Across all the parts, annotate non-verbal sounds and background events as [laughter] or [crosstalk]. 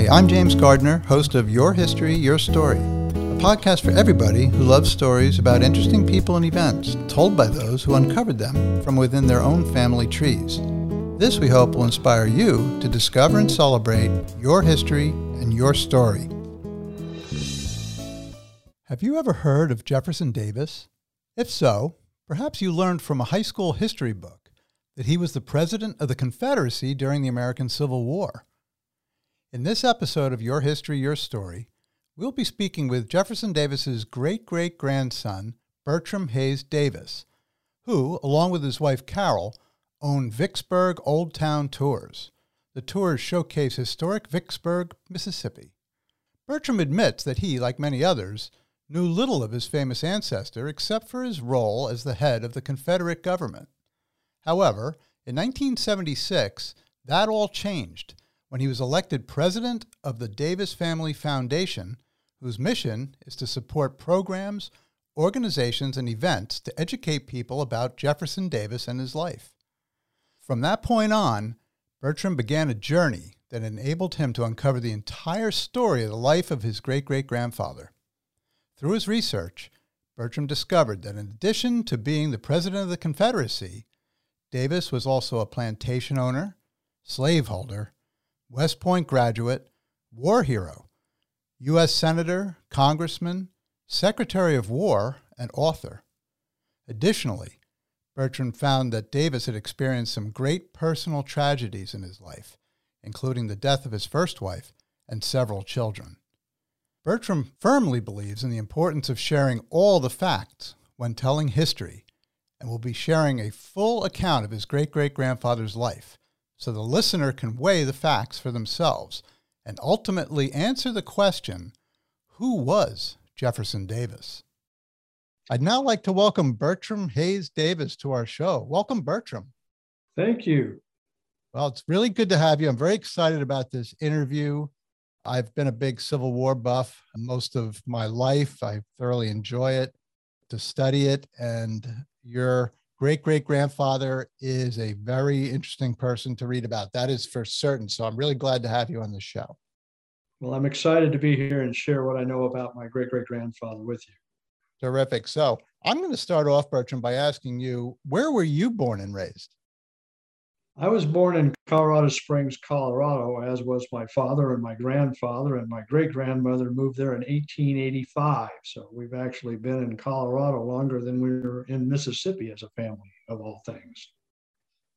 Hi, I'm James Gardner, host of Your History, Your Story, a podcast for everybody who loves stories about interesting people and events told by those who uncovered them from within their own family trees. This, we hope, will inspire you to discover and celebrate your history and your story. Have you ever heard of Jefferson Davis? If so, perhaps you learned from a high school history book that he was the president of the Confederacy during the American Civil War. In this episode of Your History, Your Story, we'll be speaking with Jefferson Davis's great great grandson, Bertram Hayes Davis, who, along with his wife Carol, owned Vicksburg Old Town Tours. The tours showcase historic Vicksburg, Mississippi. Bertram admits that he, like many others, knew little of his famous ancestor except for his role as the head of the Confederate government. However, in 1976, that all changed when he was elected president of the Davis Family Foundation, whose mission is to support programs, organizations, and events to educate people about Jefferson Davis and his life. From that point on, Bertram began a journey that enabled him to uncover the entire story of the life of his great great grandfather. Through his research, Bertram discovered that in addition to being the president of the Confederacy, Davis was also a plantation owner, slaveholder, West Point graduate, war hero, U.S. Senator, Congressman, Secretary of War, and author. Additionally, Bertram found that Davis had experienced some great personal tragedies in his life, including the death of his first wife and several children. Bertram firmly believes in the importance of sharing all the facts when telling history and will be sharing a full account of his great great grandfather's life so the listener can weigh the facts for themselves and ultimately answer the question who was Jefferson Davis? I'd now like to welcome Bertram Hayes Davis to our show. Welcome, Bertram. Thank you. Well, it's really good to have you. I'm very excited about this interview. I've been a big Civil War buff most of my life. I thoroughly enjoy it to study it, and your great great grandfather is a very interesting person to read about. That is for certain. So I'm really glad to have you on the show. Well, I'm excited to be here and share what I know about my great great grandfather with you. Terrific. So I'm going to start off, Bertram, by asking you where were you born and raised? I was born in Colorado Springs, Colorado, as was my father and my grandfather, and my great grandmother moved there in 1885. So we've actually been in Colorado longer than we were in Mississippi as a family, of all things.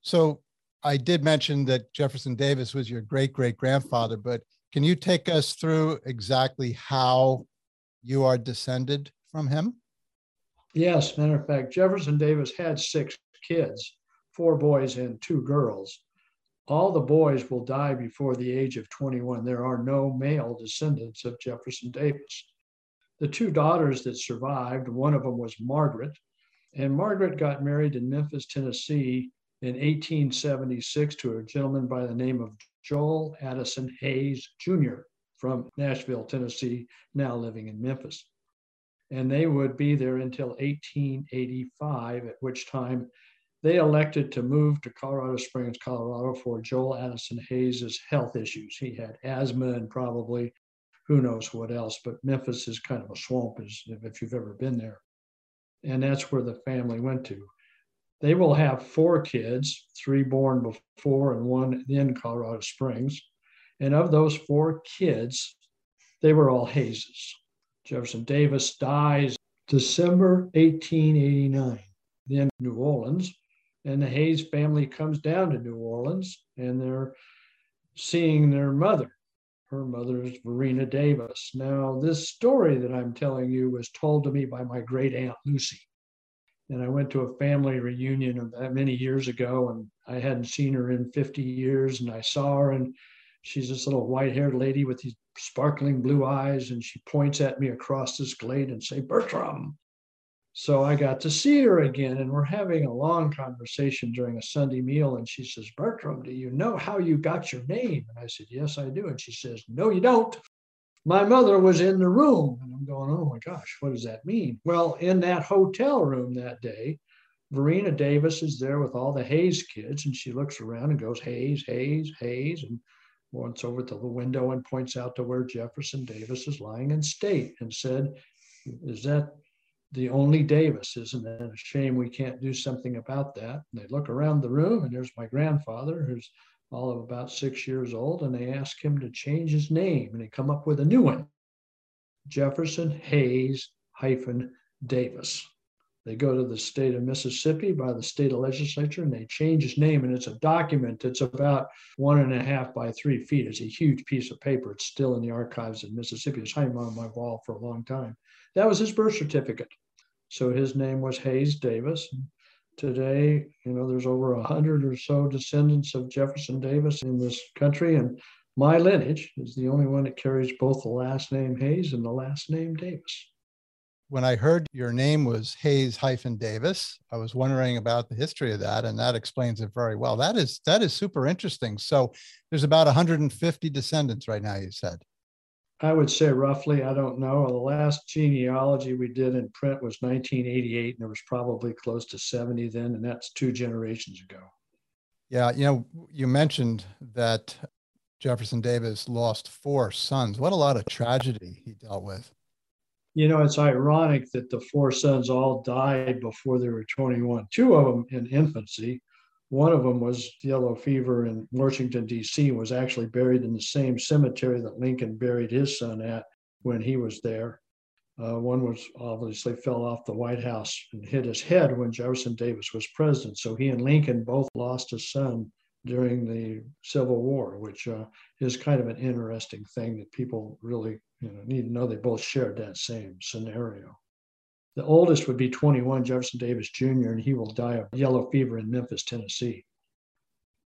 So I did mention that Jefferson Davis was your great great grandfather, but can you take us through exactly how you are descended from him? Yes, matter of fact, Jefferson Davis had six kids four boys and two girls. All the boys will die before the age of 21. There are no male descendants of Jefferson Davis. The two daughters that survived, one of them was Margaret, and Margaret got married in Memphis, Tennessee in 1876 to a gentleman by the name of Joel Addison Hayes Jr. from Nashville, Tennessee, now living in Memphis. And they would be there until 1885, at which time they elected to move to Colorado Springs, Colorado for Joel Addison Hayes's health issues. He had asthma and probably who knows what else, but Memphis is kind of a swamp if you've ever been there. And that's where the family went to. They will have four kids, three born before and one in Colorado Springs. And of those four kids, they were all Hayeses. Jefferson Davis dies December 1889 in New Orleans and the Hayes family comes down to New Orleans and they're seeing their mother. Her mother is Varina Davis. Now, this story that I'm telling you was told to me by my great aunt Lucy. And I went to a family reunion of that many years ago, and I hadn't seen her in 50 years. And I saw her, and she's this little white-haired lady with these sparkling blue eyes, and she points at me across this glade and say, "Bertram." So I got to see her again, and we're having a long conversation during a Sunday meal. And she says, Bertram, do you know how you got your name? And I said, Yes, I do. And she says, No, you don't. My mother was in the room. And I'm going, Oh my gosh, what does that mean? Well, in that hotel room that day, Varina Davis is there with all the Hayes kids, and she looks around and goes, Hayes, Hayes, Hayes. And once over to the window and points out to where Jefferson Davis is lying in state and said, Is that the only Davis? Isn't it? a shame we can't do something about that? And they look around the room, and there's my grandfather, who's all of about six years old, and they ask him to change his name, and they come up with a new one Jefferson Hayes hyphen Davis. They go to the state of Mississippi by the state legislature and they change his name. And it's a document that's about one and a half by three feet. It's a huge piece of paper. It's still in the archives in Mississippi. It's hanging on my wall for a long time. That was his birth certificate. So his name was Hayes Davis. Today, you know, there's over a hundred or so descendants of Jefferson Davis in this country. And my lineage is the only one that carries both the last name Hayes and the last name Davis when I heard your name was Hayes hyphen Davis, I was wondering about the history of that, and that explains it very well. That is that is super interesting. So there's about 150 descendants right now. You said. I would say roughly. I don't know. The last genealogy we did in print was 1988, and there was probably close to 70 then, and that's two generations ago. Yeah, you know, you mentioned that Jefferson Davis lost four sons. What a lot of tragedy he dealt with you know, it's ironic that the four sons all died before they were 21. Two of them in infancy. One of them was yellow fever in Washington, D.C., was actually buried in the same cemetery that Lincoln buried his son at when he was there. Uh, one was obviously fell off the White House and hit his head when Jefferson Davis was president. So he and Lincoln both lost a son during the Civil War, which uh, is kind of an interesting thing that people really you know, need to know they both shared that same scenario. The oldest would be 21, Jefferson Davis Jr., and he will die of yellow fever in Memphis, Tennessee.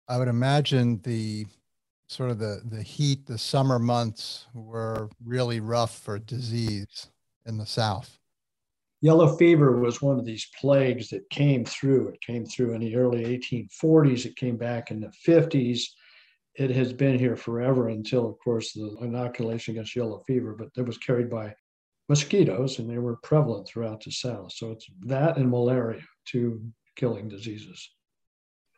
I would imagine the sort of the, the heat, the summer months were really rough for disease in the South. Yellow fever was one of these plagues that came through. It came through in the early 1840s. It came back in the 50s it has been here forever until, of course, the inoculation against yellow fever, but it was carried by mosquitoes and they were prevalent throughout the South. So it's that and malaria, two killing diseases.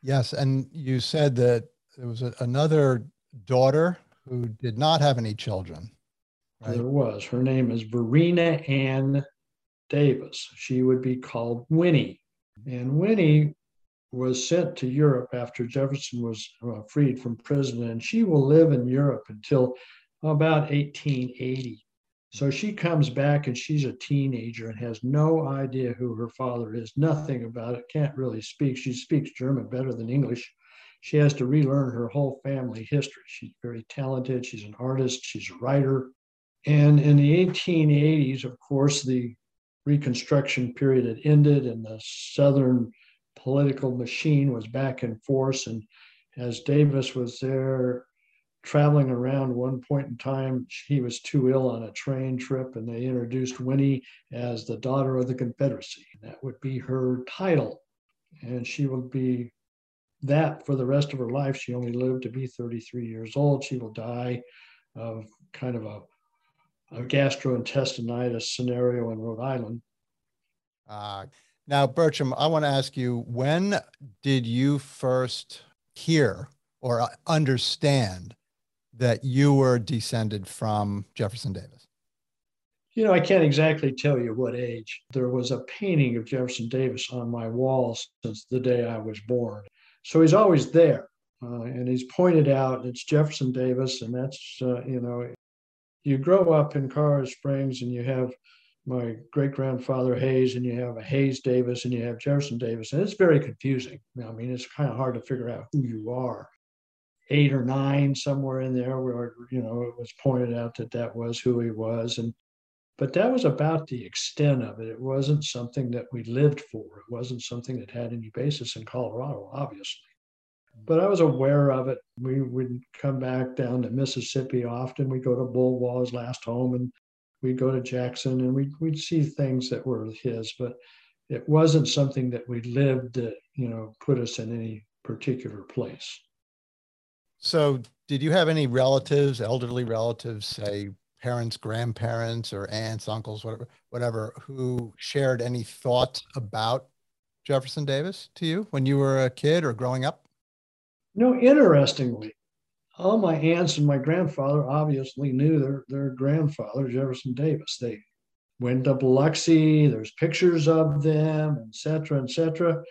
Yes. And you said that there was a, another daughter who did not have any children. Right? There was. Her name is Varina Ann Davis. She would be called Winnie. And Winnie was sent to Europe after Jefferson was uh, freed from prison, and she will live in Europe until about 1880. So she comes back and she's a teenager and has no idea who her father is, nothing about it, can't really speak. She speaks German better than English. She has to relearn her whole family history. She's very talented, she's an artist, she's a writer. And in the 1880s, of course, the Reconstruction period had ended and the Southern political machine was back in force. And as Davis was there traveling around one point in time, he was too ill on a train trip, and they introduced Winnie as the daughter of the Confederacy. That would be her title. And she would be that for the rest of her life. She only lived to be 33 years old. She will die of kind of a, a gastrointestinitis scenario in Rhode Island. Uh, now, Bertram, I want to ask you when did you first hear or understand that you were descended from Jefferson Davis? You know, I can't exactly tell you what age. There was a painting of Jefferson Davis on my wall since the day I was born. So he's always there. Uh, and he's pointed out it's Jefferson Davis, and that's, uh, you know, you grow up in Colorado Springs and you have my great grandfather Hayes, and you have a Hayes Davis, and you have Jefferson Davis, and it's very confusing. I mean, it's kind of hard to figure out who you are. Eight or nine, somewhere in there, where you know it was pointed out that that was who he was, and but that was about the extent of it. It wasn't something that we lived for. It wasn't something that had any basis in Colorado, obviously. But I was aware of it. We would come back down to Mississippi often. We'd go to Beauvoir's last home and we'd go to Jackson and we'd, we'd see things that were his, but it wasn't something that we lived that, you know, put us in any particular place. So did you have any relatives, elderly relatives, say parents, grandparents, or aunts, uncles, whatever, whatever, who shared any thoughts about Jefferson Davis to you when you were a kid or growing up? No, interestingly, all my aunts and my grandfather obviously knew their, their grandfather, Jefferson Davis. They went to Biloxi, there's pictures of them, et cetera, et cetera.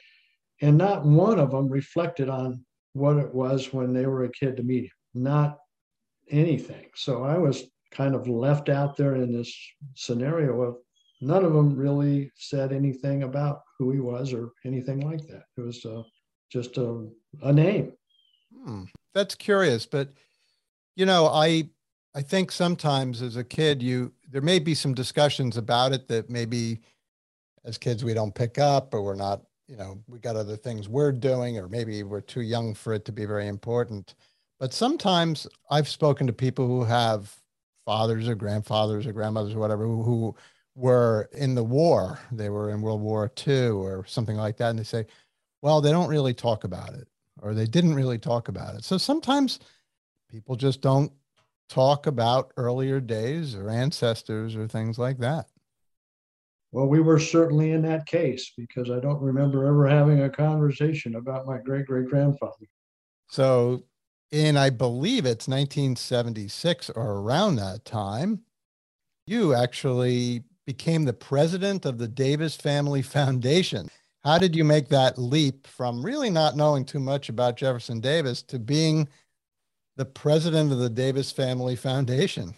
And not one of them reflected on what it was when they were a kid to him, not anything. So I was kind of left out there in this scenario of none of them really said anything about who he was or anything like that. It was uh, just a, a name. Hmm. That's curious, but you know, I I think sometimes as a kid, you there may be some discussions about it that maybe as kids we don't pick up or we're not, you know, we got other things we're doing, or maybe we're too young for it to be very important. But sometimes I've spoken to people who have fathers or grandfathers or grandmothers or whatever who, who were in the war. They were in World War II or something like that. And they say, well, they don't really talk about it or they didn't really talk about it. So sometimes people just don't talk about earlier days or ancestors or things like that. Well, we were certainly in that case because I don't remember ever having a conversation about my great great grandfather. So, in I believe it's 1976 or around that time, you actually became the president of the Davis Family [laughs] Foundation. How did you make that leap from really not knowing too much about Jefferson Davis to being the president of the Davis Family Foundation?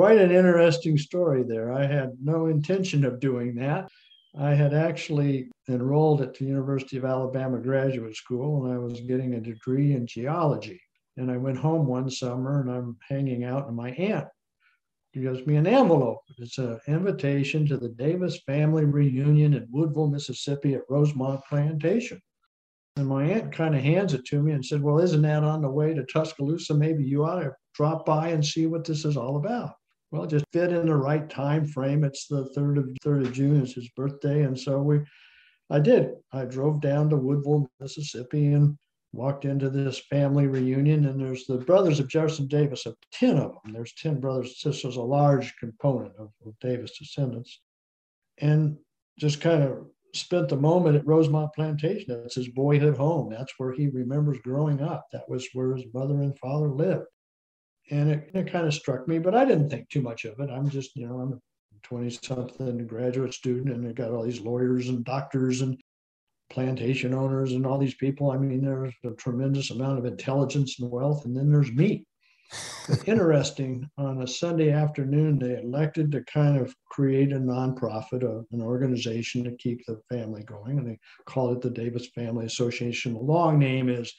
Quite an interesting story there. I had no intention of doing that. I had actually enrolled at the University of Alabama Graduate School and I was getting a degree in geology. And I went home one summer and I'm hanging out, and my aunt gives me an envelope. It's an invitation to the Davis family reunion in Woodville, Mississippi at Rosemont Plantation. And my aunt kind of hands it to me and said, Well, isn't that on the way to Tuscaloosa? Maybe you ought to drop by and see what this is all about. Well, just fit in the right time frame. It's the third of third of June, it's his birthday. And so we I did. I drove down to Woodville, Mississippi and walked into this family reunion and there's the brothers of Jefferson Davis of 10 of them. There's 10 brothers and sisters, a large component of, of Davis descendants. And just kind of spent the moment at Rosemont Plantation. That's his boyhood home. That's where he remembers growing up. That was where his mother and father lived. And it, it kind of struck me, but I didn't think too much of it. I'm just, you know, I'm a 20 something graduate student and I got all these lawyers and doctors and plantation owners and all these people. I mean, there's a tremendous amount of intelligence and wealth, and then there's me. [laughs] Interesting, on a Sunday afternoon, they elected to kind of create a nonprofit, a, an organization to keep the family going, and they called it the Davis Family Association. The long name is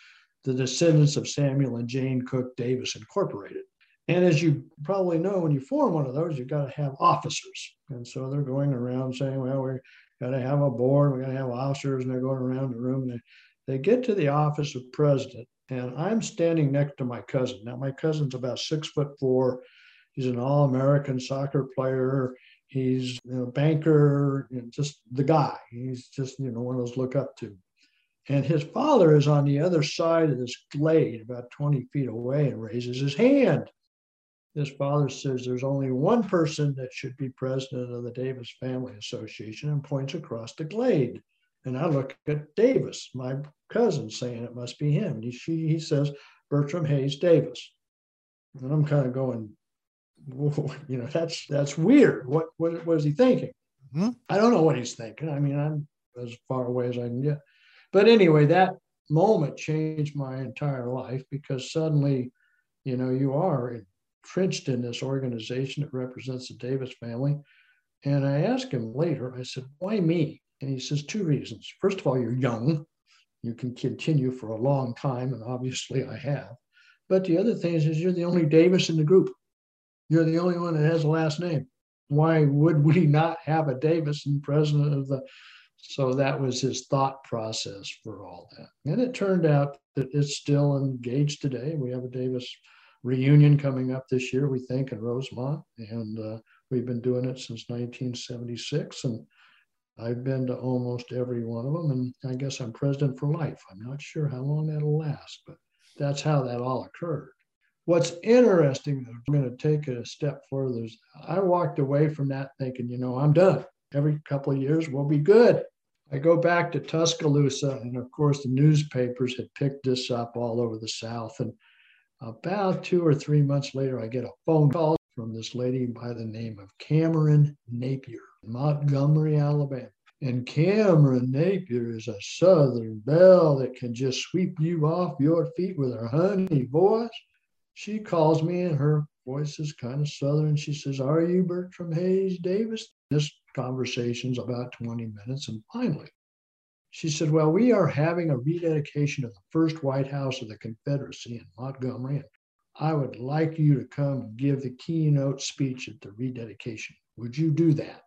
the Descendants of Samuel and Jane Cook Davis Incorporated. And as you probably know, when you form one of those, you've got to have officers. And so they're going around saying, well, we're got to have a board, we've got to have officers, and they're going around the room. And they, they get to the office of president, and I'm standing next to my cousin. Now, my cousin's about six foot four. He's an all American soccer player. He's a banker, you know, just the guy. He's just, you know, one of those look up to. And his father is on the other side of this glade, about 20 feet away, and raises his hand his father says there's only one person that should be president of the Davis Family Association and points across the glade. And I look at Davis, my cousin, saying it must be him. He, she, he says Bertram Hayes Davis. And I'm kind of going, [laughs] you know, that's that's weird. What what, is he thinking? Mm-hmm. I don't know what he's thinking. I mean, I'm as far away as I can get. But anyway, that moment changed my entire life because suddenly, you know, you are entrenched in this organization that represents the Davis family. And I asked him later, I said, why me? And he says, two reasons. First of all, you're young. You can continue for a long time, and obviously I have. But the other thing is, is you're the only Davis in the group. You're the only one that has a last name. Why would we not have a Davis and president of the? So that was his thought process for all that. And it turned out that it's still engaged today. We have a Davis reunion coming up this year, we think, in Rosemont. And uh, we've been doing it since 1976. And I've been to almost every one of them. And I guess I'm president for life. I'm not sure how long that'll last, but that's how that all occurred. What's interesting, I'm going to take a step further, is I walked away from that thinking, you know, I'm done. Every couple of years we'll be good. I go back to Tuscaloosa, and of course, the newspapers had picked this up all over the South. And About two or three months later, I get a phone call from this lady by the name of Cameron Napier, Montgomery, Alabama. And Cameron Napier is a Southern belle that can just sweep you off your feet with her honey voice. She calls me, and her voice is kind of Southern. She says, Are you Bertram Hayes Davis? This conversation's about 20 minutes. And finally, she said, Well, we are having a rededication of the first White House of the Confederacy in Montgomery. And I would like you to come and give the keynote speech at the rededication. Would you do that?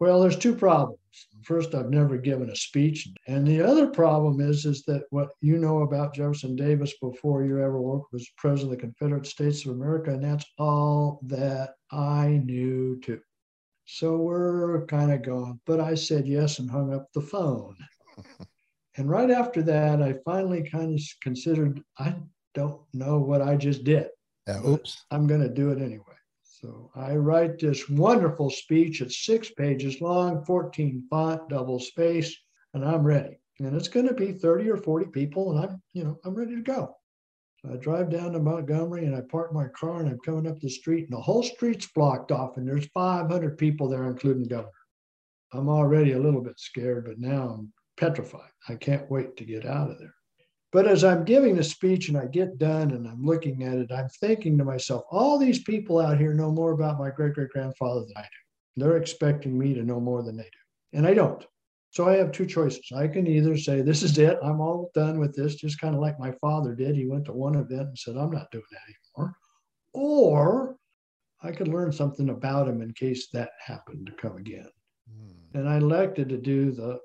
Well, there's two problems. First, I've never given a speech, and the other problem is is that what you know about Jefferson Davis before you ever worked was president of the Confederate States of America, and that's all that I knew too. So we're kind of going, but I said yes and hung up the phone. and right after that, I finally kind of considered I don't know what I just did. Oops. I'm going to do it anyway. So I write this wonderful speech. It's six pages long, 14 font, double space, and I'm ready. And it's going to be 30 or 40 people, and I'm, you know, I'm ready to go. So I drive down to Montgomery and I park my car and I'm coming up the street and the whole street's blocked off and there's 500 people there, including the governor. I'm already a little bit scared, but now I'm petrified. I can't wait to get out of there. But as I'm giving the speech and I get done and I'm looking at it, I'm thinking to myself, all these people out here know more about my great great grandfather than I do. They're expecting me to know more than they do. And I don't. So I have two choices. I can either say, This is it, I'm all done with this, just kind of like my father did. He went to one event and said, I'm not doing that anymore. Or I could learn something about him in case that happened to come again. Mm. And I elected to do the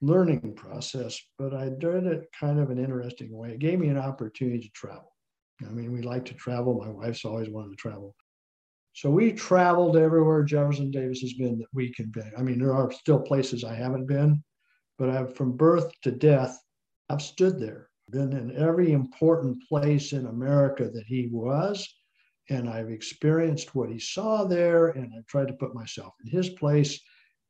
learning process, but I did it kind of an interesting way. It gave me an opportunity to travel. I mean, we like to travel. My wife's always wanted to travel. So we traveled everywhere Jefferson Davis has been that we can be. I mean, there are still places I haven't been, but I've from birth to death, I've stood there, been in every important place in America that he was, and I've experienced what he saw there, and I've tried to put myself in his place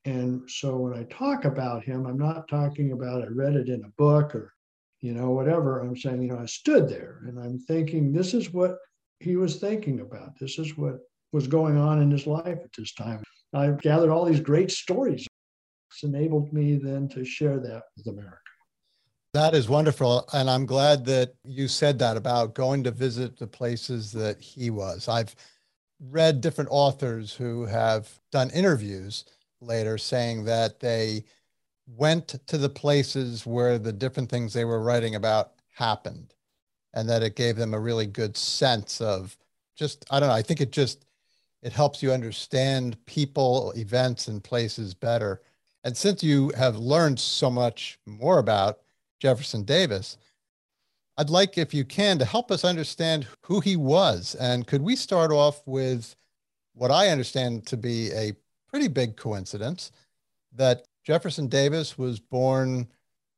and so when I talk about him, I'm not talking about I read it in a book or, you know, whatever. I'm saying, you know, I stood there and I'm thinking, this is what he was thinking about. This is what was going on in his life at this time. I've gathered all these great stories. It's enabled me then to share that with America. That is wonderful. And I'm glad that you said that about going to visit the places that he was. I've read different authors who have done interviews later saying that they went to the places where the different things they were writing about happened and that it gave them a really good sense of just i don't know i think it just it helps you understand people events and places better and since you have learned so much more about jefferson davis i'd like if you can to help us understand who he was and could we start off with what i understand to be a pretty big coincidence that Jefferson Davis was born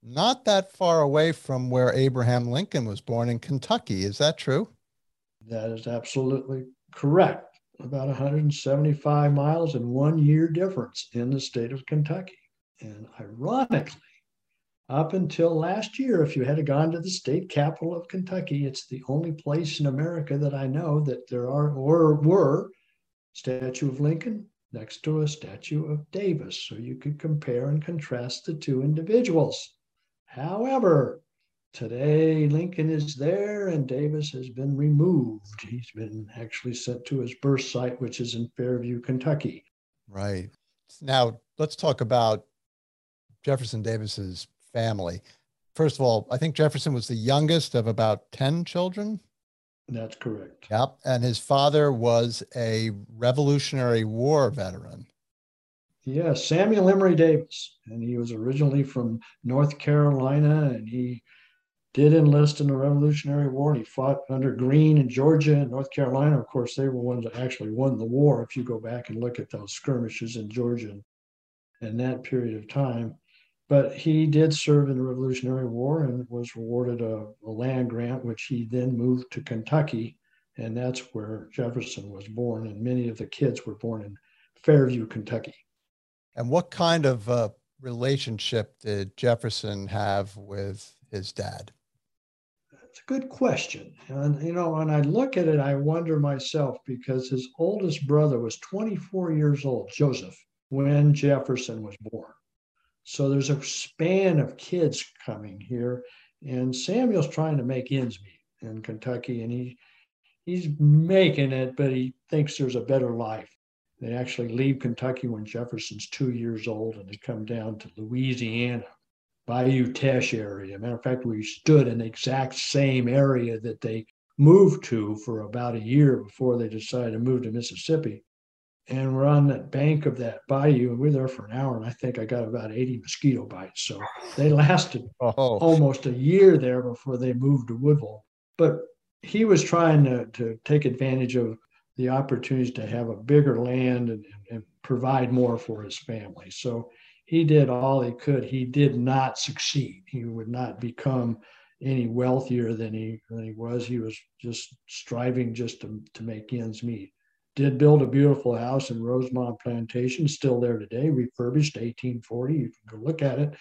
not that far away from where Abraham Lincoln was born in Kentucky. Is that true? That is absolutely correct. About 175 miles and one year difference in the state of Kentucky. And ironically, up until last year, if you had gone to the state capital of Kentucky, it's the only place in America that I know that there are or were statue of Lincoln next to a statue of Davis, so you could compare and contrast the two individuals. However, today Lincoln is there and Davis has been removed. He's been actually sent to his birth site, which is in Fairview, Kentucky. Right. Now, let's talk about Jefferson Davis's family. First of all, I think Jefferson was the youngest of about 10 children. That's correct. Yep. And his father was a Revolutionary War veteran. Yes, Samuel Emory Davis. And he was originally from North Carolina and he did enlist in the Revolutionary War. And he fought under Greene in Georgia and North Carolina. Of course, they were ones that actually won the war. If you go back and look at those skirmishes in Georgia in that period of time. But he did serve in the Revolutionary War and was awarded a, a, land grant, which he then moved to Kentucky. And that's where Jefferson was born. And many of the kids were born in Fairview, Kentucky. And what kind of uh, relationship did Jefferson have with his dad? Good question. And, you know, when I look at it, I wonder myself because his oldest brother was 24 years old, Joseph, when Jefferson was born. So there's a span of kids coming here. And Samuel's trying to make ends meet in Kentucky, and he he's making it, but he thinks there's a better life. They actually leave Kentucky when Jefferson's two years old, and they come down to Louisiana, Bayou Teche area. Matter of fact, we stood in the exact same area that they moved to for about a year before they decided to move to Mississippi. And we're on the bank of that bayou, and we are there for an hour, and I think I got about 80 mosquito bites. So they lasted [laughs] oh. almost a year there before they moved to Woodville. But he was trying to, to take advantage of the opportunities to have a bigger land and, and provide more for his family. So he did all he could. He did not succeed. He would not become any wealthier than he than he was. He was just striving just to, to make ends meet. Did build a beautiful house in Rosemont Plantation, still there today, refurbished 1840. You can go look at it.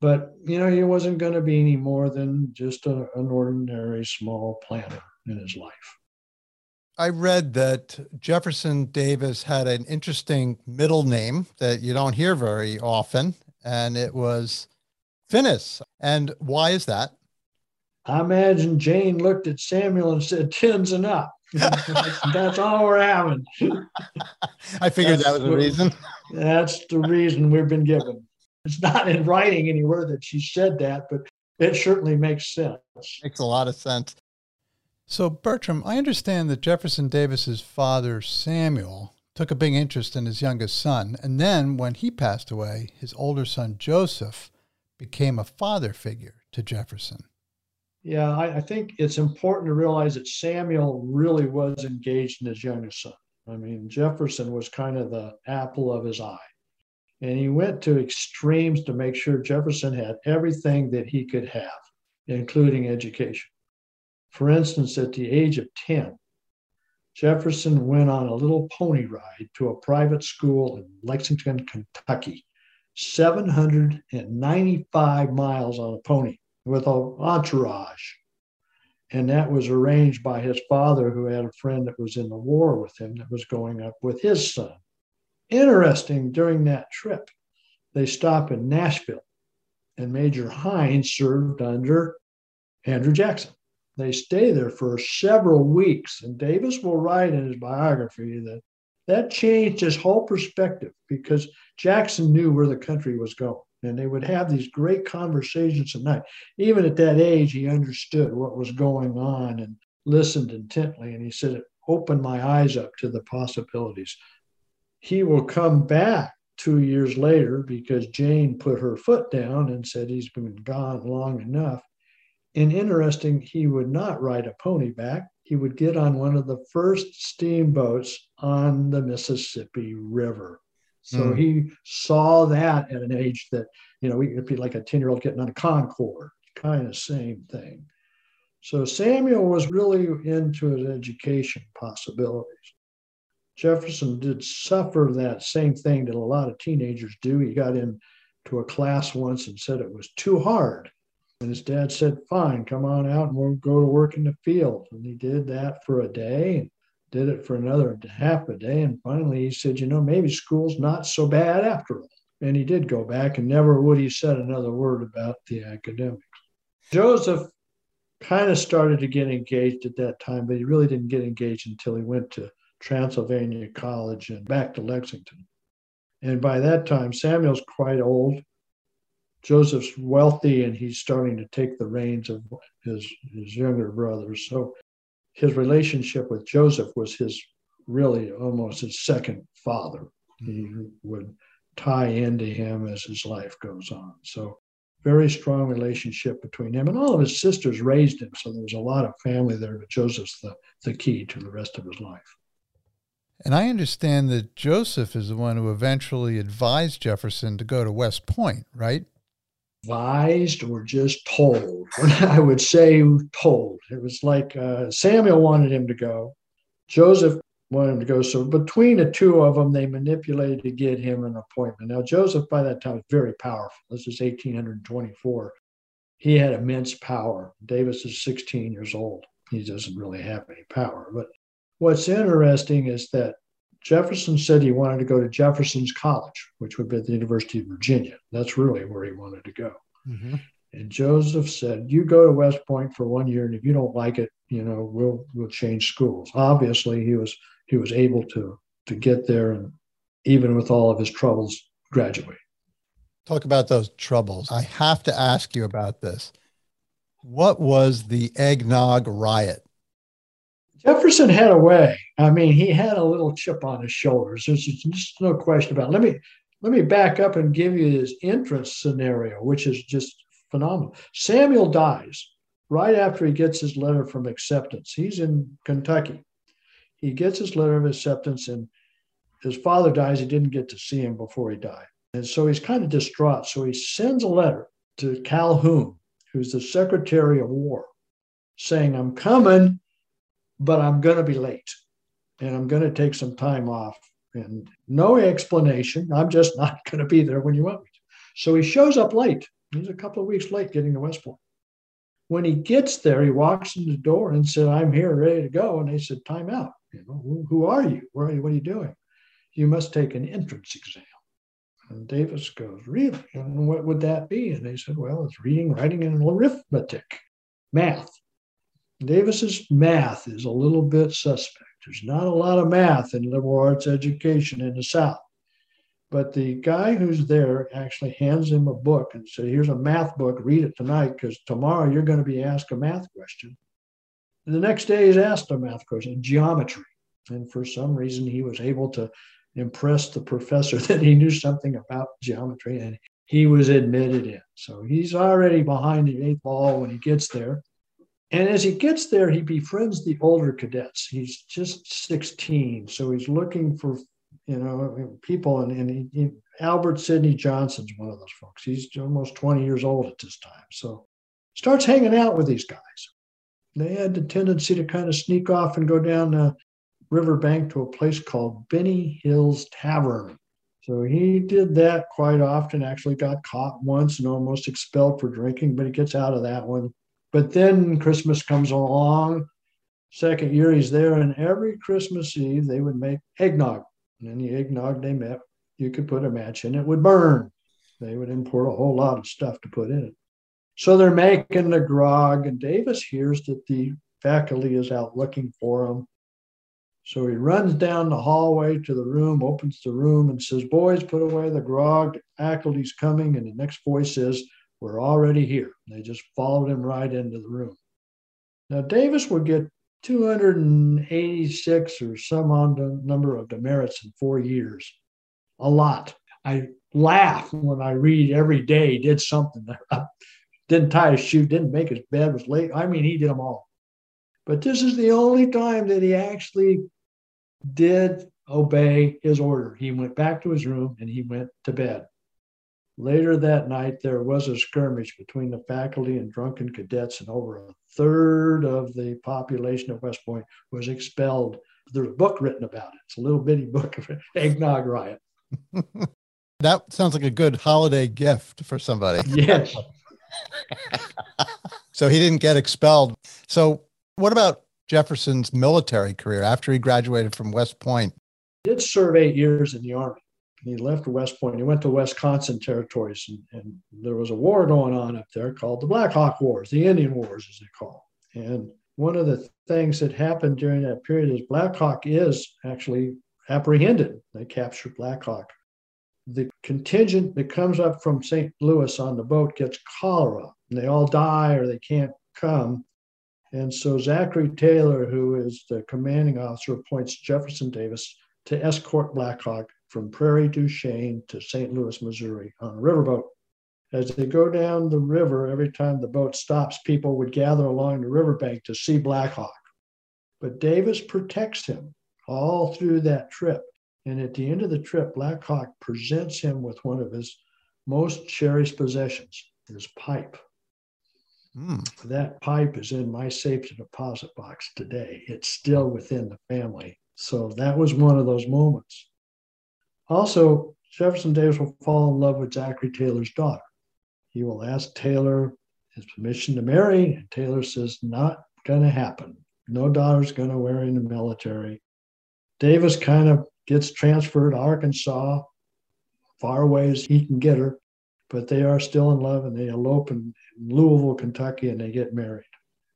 But you know, he wasn't going to be any more than just a, an ordinary small planter in his life. I read that Jefferson Davis had an interesting middle name that you don't hear very often, and it was Finis. And why is that? I imagine Jane looked at Samuel and said, "Tens and [laughs] up." that's, all we're having. I figured that's that was the reason. [laughs] That's the reason we've been given. It's not in writing anywhere that she said that, but it certainly makes sense. Makes a lot of sense. So, Bertram, I understand that Jefferson Davis's father, Samuel, took a big interest in his youngest son. And then when he passed away, his older son, Joseph, became a father figure to Jefferson. Yeah, I, I think it's important to realize that Samuel really was engaged in his youngest son. I mean, Jefferson was kind of the apple of his eye. And he went to extremes to make sure Jefferson had everything that he could have, including education. For instance, at the age of 10, Jefferson went on a little pony ride to a private school in Lexington, Kentucky, 795 miles on a pony with an entourage. And that was arranged by his father, who had a friend that was in the war with him that was going up with his son. Interesting, during that trip, they stopped in Nashville, and Major Hinds served under Andrew Jackson. They stay there for several weeks, and Davis will write in his biography that that changed his whole perspective because Jackson knew where the country was going. And they would have these great conversations at night. Even at that age, he understood what was going on and listened intently. And he said, it opened my eyes up to the possibilities he will come back two years later because Jane put her foot down and said he's been gone long enough. And interesting, he would not ride a pony back. He would get on one of the first steamboats on the Mississippi River. So mm. he saw that at an age that, you know, it'd be like a 10 year old getting on a Concorde, kind of same thing. So Samuel was really into his education possibilities. Jefferson did suffer that same thing that a lot of teenagers do. He got into a class once and said it was too hard. And his dad said, Fine, come on out and we'll go to work in the field. And he did that for a day and did it for another half a day. And finally he said, You know, maybe school's not so bad after all. And he did go back and never would he said another word about the academics. Joseph kind of started to get engaged at that time, but he really didn't get engaged until he went to Transylvania College and back to Lexington. And by that time, Samuel's quite old. Joseph's wealthy and he's starting to take the reins of his, his younger brothers. So his relationship with Joseph was his really almost his second father. He would tie into him as his life goes on. So very strong relationship between him and all of his sisters raised him. So there was a lot of family there, but Joseph's the, the key to the rest of his life. And I understand that Joseph is the one who eventually advised Jefferson to go to West Point, right? Advised or just told. [laughs] I would say told. It was like uh, Samuel wanted him to go, Joseph wanted him to go. So between the two of them, they manipulated to get him an appointment. Now, Joseph by that time was very powerful. This is 1824. he had immense power. Davis is 16 years old. He doesn't really have any power. But what's interesting is that Jefferson said he wanted to go to Jefferson's College, which would be at the University of Virginia. That's really where he wanted to go. Mm-hmm. And Joseph said, "You go to West Point for one year, and if you don't like it, you know, we'll we'll change schools." Obviously, he was he was able to to get there, and even with all of his troubles, graduate. Talk about those troubles. I have to ask you about this. What was the eggnog riot? Jefferson had a way. I mean, he had a little chip on his shoulders. There's just no question about it. Let me let me back up and give you his entrance scenario, which is just phenomenal. Samuel dies right after he gets his letter from acceptance. He's in Kentucky. He gets his letter of acceptance, and his father dies. He didn't get to see him before he died. And so he's kind of distraught. So he sends a letter to Calhoun, who's the Secretary of War, saying, I'm coming, but I'm going to be late and I'm going to take some time off. And no explanation. I'm just [laughs] not going to be there when you want me to. So he shows up late. He's a couple of weeks late getting to West Point. When he gets there, he walks in the door and said, I'm here, ready to go. And they said, Time out. You know, who, who are you? Where are you? What are you doing? You must take an entrance exam. And Davis goes, Really? And what would that be? And they said, Well, it's reading, writing, and arithmetic, math. Davis's math is a little bit suspect. There's not a lot of math in liberal arts education in the South. But the guy who's there actually hands him a book and says, Here's a math book, read it tonight, because tomorrow you're going to be asked a math question. And the next day he's asked a math question, geometry. And for some reason, he was able to impress the professor [laughs] that he knew something about geometry and he was admitted in. So he's already behind the eight ball when he gets there. And as he gets there, he befriends the older cadets. He's just 16. So he's looking for, you know, people. And, and he, he, Albert Sidney Johnston's one of those folks. He's almost 20 years old at this time. So starts hanging out with these guys. They had the tendency to kind of sneak off and go down uh, riverbank to a place called Benny Havens' Tavern. So he did that quite often, actually got caught once and almost expelled for drinking, but he gets out of that one. But then Christmas comes along. Second year he's there, and every Christmas Eve they would make eggnog. And the eggnog they met, you could put a match in, it would burn. They would import a whole lot of stuff to put in it. So they're making the grog, and Davis hears that the faculty is out looking for him. So he runs down the hallway to the room, opens the room, and says, Boys, put away the grog. The faculty's coming. And the next voice says, We're already here. They just followed him right into the room. Now, Davis would get 286 or some the number of demerits in four years. A lot. I laugh when I read every day he did something. didn't tie his shoe, didn't make his bed, was late. I mean, he did them all. But this is the only time that he actually did obey his order. He went back to his room and he went to bed. Later that night, there was a skirmish between the faculty and drunken cadets, and over a third of the population of West Point was expelled. There's a book written about it. It's a little bitty book of [laughs] eggnog riot. [laughs] that sounds like a good holiday gift for somebody. Yes. [laughs] so he didn't get expelled. So, what about Jefferson's military career after he graduated from West Point? He did serve eight years in the Army. He left West Point. He went to Wisconsin territories, and, and there was a war going on up there called the Black Hawk Wars, the Indian Wars, as they call. It. And one of the things that happened during that period is Black Hawk is actually apprehended. They capture Black Hawk. The contingent that comes up from St. Louis on the boat gets cholera, and they all die or they can't come. And so Zachary Taylor, who is the commanding officer, appoints Jefferson Davis to escort Blackhawk from Prairie du Chien to St. Louis, Missouri on a riverboat. As they go down the river, every time the boat stops, people would gather along the riverbank to see Blackhawk. But Davis protects him all through that trip. And at the end of the trip, Blackhawk presents him with one of his most cherished possessions, his pipe. Mm. That pipe is in my safety deposit box today. It's still within the family. So that was one of those moments. Also, Jefferson Davis will fall in love with Zachary Taylor's daughter. He will ask Taylor his permission to marry. And Taylor says, not going to happen. No daughter's going to wear in the military. Davis kind of gets transferred to Arkansas, far away as he can get her, but they are still in love and they elope in Louisville, Kentucky, and they get married.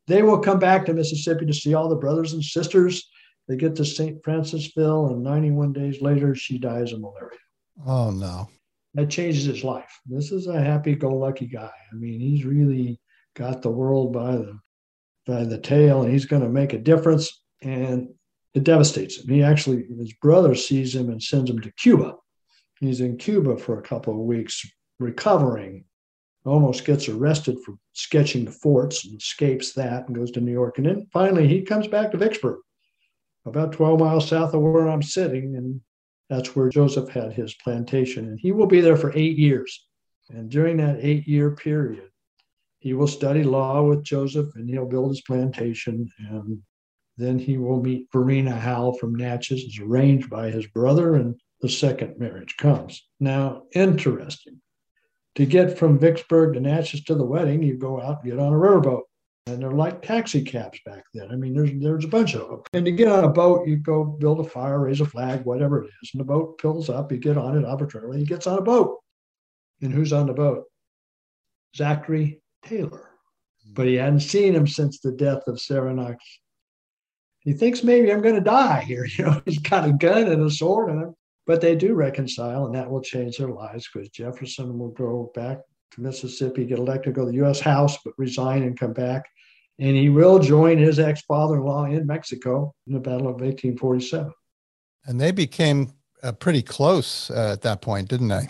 They will come back to Mississippi to see all the brothers and sisters. They get to St. Francisville, and 91 days later, she dies of malaria. Oh, no. That changes his life. This is a happy go lucky guy. I mean, he's really got the world by the by the tail, and he's going to make a difference. And it devastates him. He actually, his brother sees him and sends him to Cuba. He's in Cuba for a couple of weeks, recovering almost gets arrested for sketching the forts and escapes that and goes to New York. And then finally he comes back to Vicksburg, about 12 miles south of where I'm sitting. And that's where Joseph had his plantation. And he will be there for eight years. And during that eight year period, he will study law with Joseph and he'll build his plantation. And then he will meet Varina Howell from Natchez, is arranged by his brother, and the second marriage comes. Now, interesting to get from Vicksburg to Natchez to the wedding, you go out and get on a riverboat. And they're like taxi cabs back then. I mean, there's there's a bunch of them. And to get on a boat, you go build a fire, raise a flag, whatever it is. And the boat fills up, you get on it arbitrarily, he gets on a boat. And who's on the boat? Zachary Taylor. But he hadn't seen him since the death of Sarah Knox. He thinks maybe I'm going to die here. [laughs] You know, he's got a gun and a sword, and but they do reconcile, and that will change their lives because Jefferson will go back to Mississippi, get elected, go to the U.S. House, but resign and come back. And he will join his ex father in law in Mexico in the Battle of 1847. And they became uh, pretty close uh, at that point, didn't they?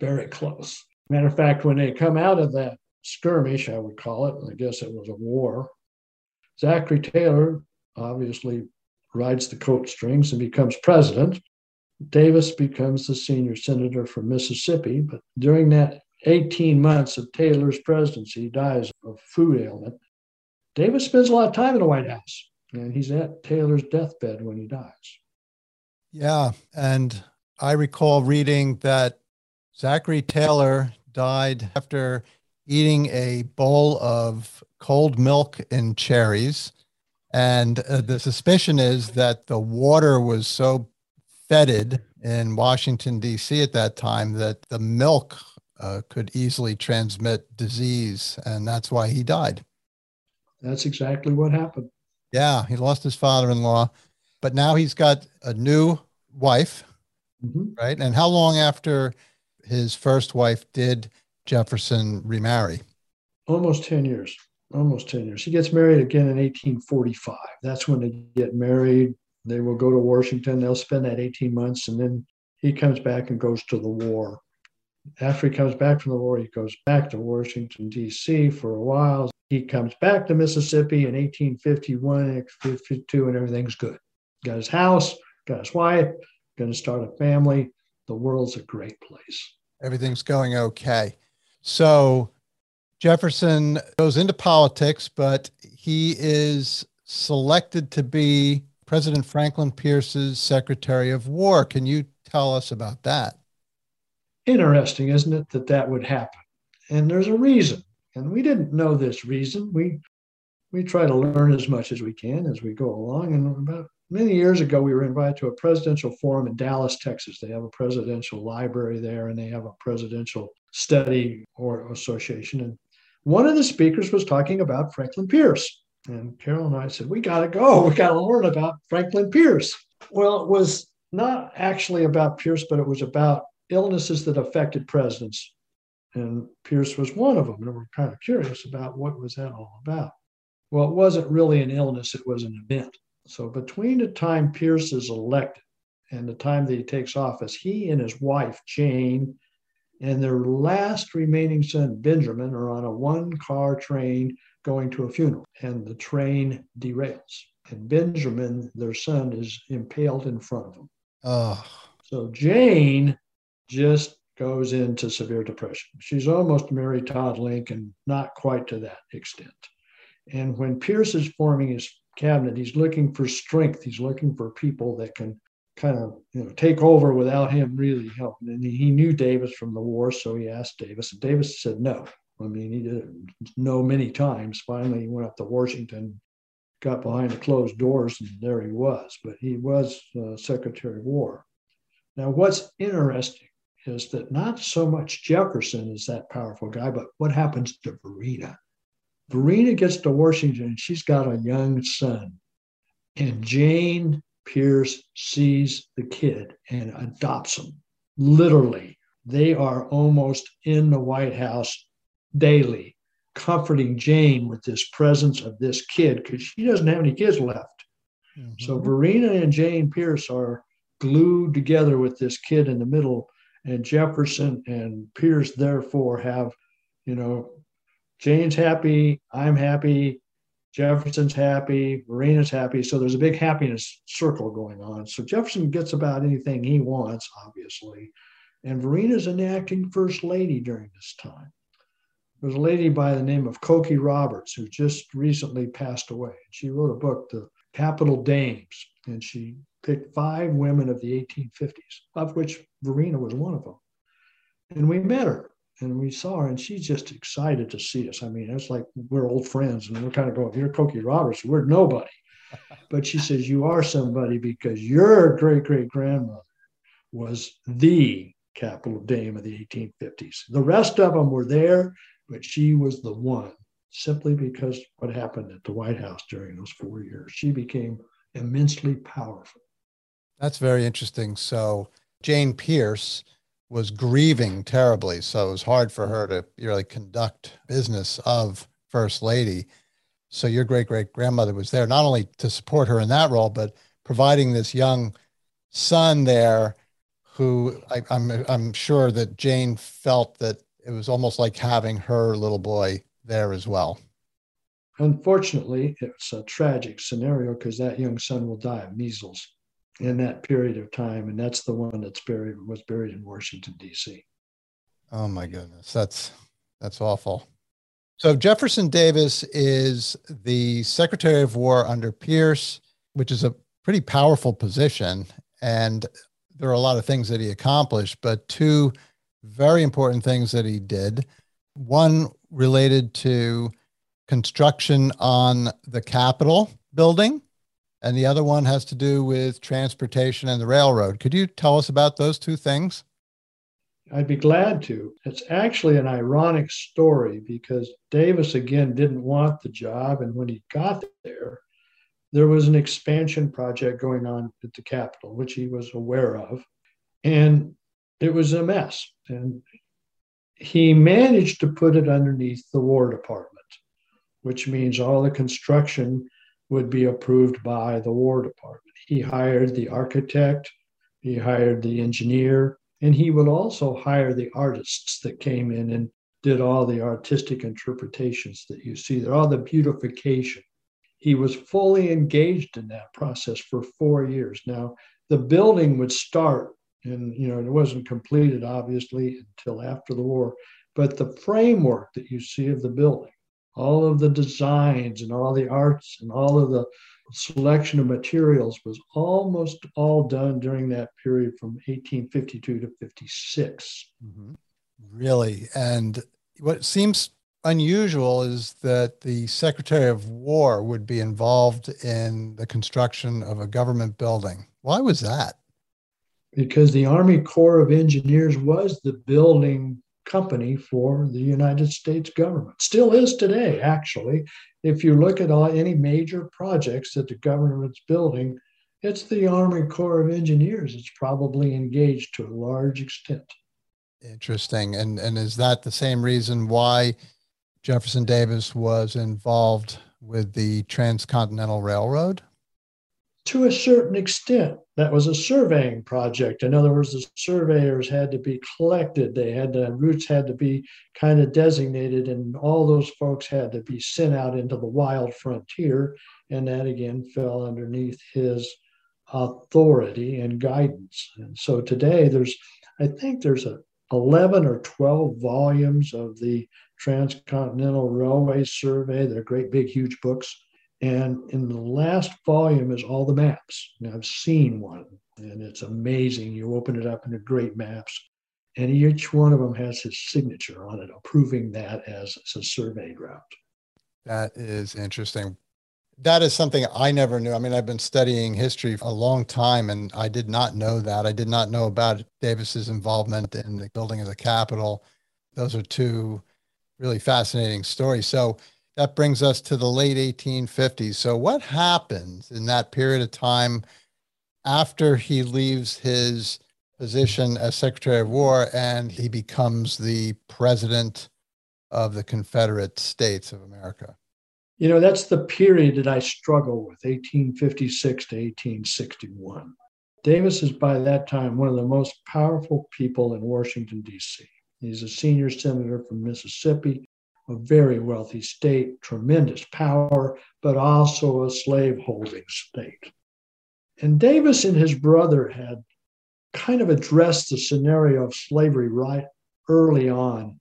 Very close. Matter of fact, when they come out of that skirmish, I would call it, I guess it was a war, Zachary Taylor obviously rides the coat strings and becomes president. Davis becomes the senior senator from Mississippi, but during that 18 months of Taylor's presidency, dies of food ailment. Davis spends a lot of time in the White House, and he's at Taylor's deathbed when he dies. Yeah, and I recall reading that Zachary Taylor died after eating a bowl of cold milk and cherries. And uh, the suspicion is that the water was so fetid in Washington, D.C. at that time that the milk uh, could easily transmit disease. And that's why he died. That's exactly what happened. Yeah, he lost his father in law, but now he's got a new wife, mm-hmm. right? And how long after his first wife did Jefferson remarry? Almost 10 years. Almost 10 years. He gets married again in 1845. That's when they get married. They will go to Washington. They'll spend that 18 months, and then he comes back and goes to the war. After he comes back from the war, he goes back to Washington, D.C. for a while. He comes back to Mississippi in 1851, 52, and everything's good. Got his house, got his wife, going to start a family. The world's a great place. Everything's going okay. So Jefferson goes into politics, but he is selected to be President Franklin Pierce's Secretary of War. Can you tell us about that? Interesting, isn't it, that that would happen? And there's a reason. And we didn't know this reason. We we try to learn as much as we can as we go along. And about many years ago, we were invited to a presidential forum in Dallas, Texas. They have a presidential library there, and they have a presidential study or association. And one of the speakers was talking about Franklin Pierce. And Carol and I said, We got to go. [laughs] We got to learn about Franklin Pierce. Well, it was not actually about Pierce, but it was about illnesses that affected presidents. And Pierce was one of them. And we're kind of curious about what was that all about. Well, it wasn't really an illness, it was an event. So between the time Pierce is elected and the time that he takes office, he and his wife, Jane, and their last remaining son, Benjamin, are on a one car train going to a funeral, and the train derails. And Benjamin, their son, is impaled in front of them. Oh. So Jane just goes into severe depression. She's almost Mary Todd Lincoln, not quite to that extent. And when Pierce is forming his cabinet, he's looking for strength. He's looking for people that can kind of you know take over without him really helping. And he knew Davis from the war, so he asked Davis, and Davis said no. I mean, he didn't know many times. Finally, he went up to Washington, got behind the closed doors, and there he was. But he was uh, Secretary of War. Now, what's interesting is that not so much Jefferson is that powerful guy, but what happens to Varina? Varina gets to Washington and she's got a young son. And Jane Pierce sees the kid and adopts him. Literally, they are almost in the White House daily, comforting Jane with this presence of this kid because she doesn't have any kids left. Mm-hmm. So Varina and Jane Pierce are glued together with this kid in the middle and Jefferson and Pierce therefore have, you know, Jane's happy, I'm happy, Jefferson's happy, Varina's happy. So there's a big happiness circle going on. So Jefferson gets about anything he wants, obviously. And Varina's an acting first lady during this time. There's a lady by the name of Cokie Roberts who just recently passed away. She wrote a book, The Capital Dames, and she picked five women of the 1850s, of which Varina was one of them. And we met her and we saw her, and she's just excited to see us. I mean, it's like we're old friends, and we're kind of going, You're Cokie Roberts, we're nobody. But she says, You are somebody because your great great grandmother was the capital dame of the 1850s. The rest of them were there, but she was the one simply because what happened at the White House during those four years. She became immensely powerful. That's very interesting. So Jane Pierce was grieving terribly, so it was hard for her to really conduct business of First Lady. So your great great grandmother was there not only to support her in that role, but providing this young son there, who I, I'm I'm sure that Jane felt that it was almost like having her little boy there as well. Unfortunately, it's a tragic scenario because that young son will die of measles in that period of time, and that's the one that's buried was buried in Washington D.C. Oh my goodness, that's that's awful. So Jefferson Davis is the Secretary of War under Pierce, which is a pretty powerful position, and there are a lot of things that he accomplished, but two very important things that he did. One related to construction on the Capitol building, and the other one has to do with transportation and the railroad. Could you tell us about those two things? I'd be glad to. It's actually an ironic story because Davis, again, didn't want the job. And when he got there, there was an expansion project going on at the Capitol, which he was aware of. And it was a mess. And he managed to put it underneath the War Department, which means all the construction would be approved by the War Department. He hired the architect, he hired the engineer, and he would also hire the artists that came in and did all the artistic interpretations that you see there, all the beautification. He was fully engaged in that process for four years. Now, the building would start, and you know, it wasn't completed obviously until after the war, but the framework that you see of the building all of the designs and all the arts and all of the selection of materials was almost all done during that period from 1852 to 56. Mm-hmm. Really? And what seems unusual is that the Secretary of War would be involved in the construction of a government building. Why was that? Because the Army Corps of Engineers was the building company for the United States government. Still is today, actually. If you look at all, any major projects that the government's building, it's the Army Corps of Engineers. It's probably engaged to a large extent. Interesting. And, and is that the same reason why Jefferson Davis was involved with the Transcontinental Railroad? To a certain extent. That was a surveying project. In other words, the surveyors had to be collected. They had the routes had to be kind of designated, and all those folks had to be sent out into the wild frontier. And that again fell underneath his authority and guidance. And so today there's, I think there's a 11 or 12 volumes of the Transcontinental Railway Survey. They're great, big, huge books and in the last volume is all the maps. Now, I've seen one, and it's amazing. You open it up, they're great maps. And each one of them has his signature on it, approving that as a surveyed route. That is interesting. That is something I never knew. I mean, I've been studying history for a long time and I did not know that. I did not know about Davis's involvement in the building of the Capitol. Those are two really fascinating stories. So that brings us to the late 1850s. So, what happens in that period of time after he leaves his position as Secretary of War and he becomes the president of the Confederate States of America? You know, that's the period that I struggle with, 1856 to 1861. Davis is by that time one of the most powerful people in Washington, D.C. He's a senior senator from Mississippi, a very wealthy state, tremendous power, but also a slaveholding state. And Davis and his brother had kind of addressed the scenario of slavery right early on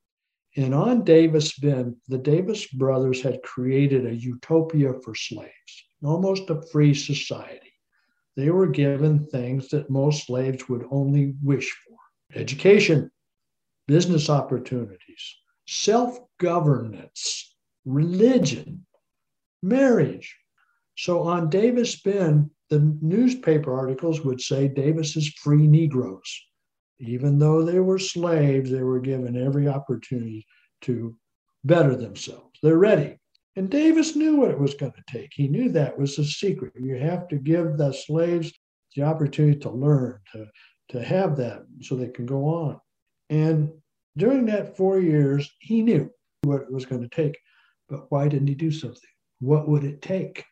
and on Davis Bend, the Davis brothers had created a utopia for slaves, almost a free society. They were given things that most slaves would only wish for education, business opportunities, self governance, religion, marriage. So on Davis Bend, the newspaper articles would say Davis's free Negroes even though they were slaves, they were given every opportunity to better themselves. They're ready. And Davis knew what it was going to take. He knew that was the secret. You have to give the slaves the opportunity to learn, to, to have that so they can go on. And during that four years, he knew what it was going to take. But why didn't he do something? What would it take?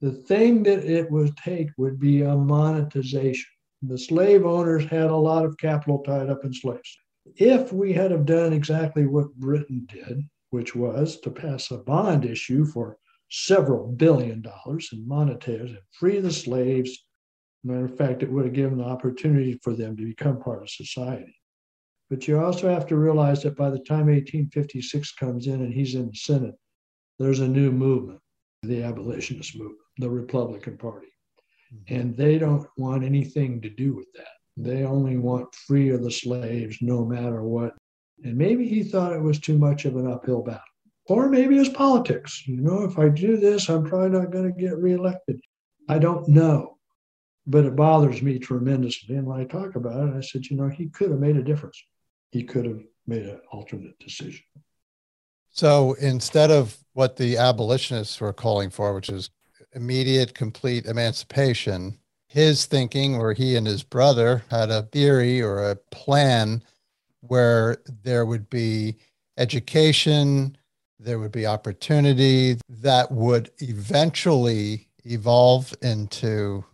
The thing that it would take would be a monetization. The slave owners had a lot of capital tied up in slaves. If we had have done exactly what Britain did, which was to pass a bond issue for several billion dollars in monetaires and free the slaves, matter of fact, it would have given the opportunity for them to become part of society. But you also have to realize that by the time 1856 comes in and he's in the Senate, there's a new movement, the abolitionist movement, the Republican Party. Mm-hmm. And they don't want anything to do with that. They only want free of the slaves no matter what. And maybe he thought it was too much of an uphill battle. Or maybe it's politics. You know, if I do this, I'm probably not going to get reelected. I don't know. But it bothers me tremendously. And when I talk about it, I said, you know, he could have made a difference. He could have made an alternate decision. So instead of what the abolitionists were calling for, which is immediate, complete emancipation, his thinking, or he and his brother had a theory or a plan where there would be education, there would be opportunity that would eventually evolve into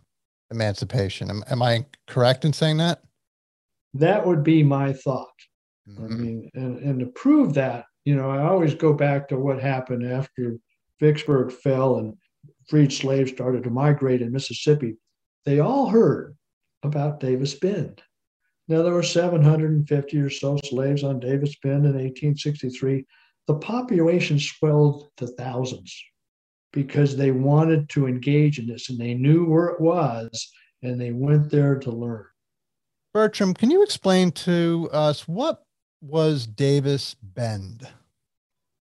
emancipation. Am, am I correct in saying that? That would be my thought. Mm-hmm. I mean, and, and to prove that, you know, I always go back to what happened after Vicksburg fell and freed slaves started to migrate in Mississippi, they all heard about Davis Bend. Now, there were 750 or so slaves on Davis Bend in 1863. The population swelled to thousands because they wanted to engage in this and they knew where it was and they went there to learn. Bertram, can you explain to us what was Davis Bend?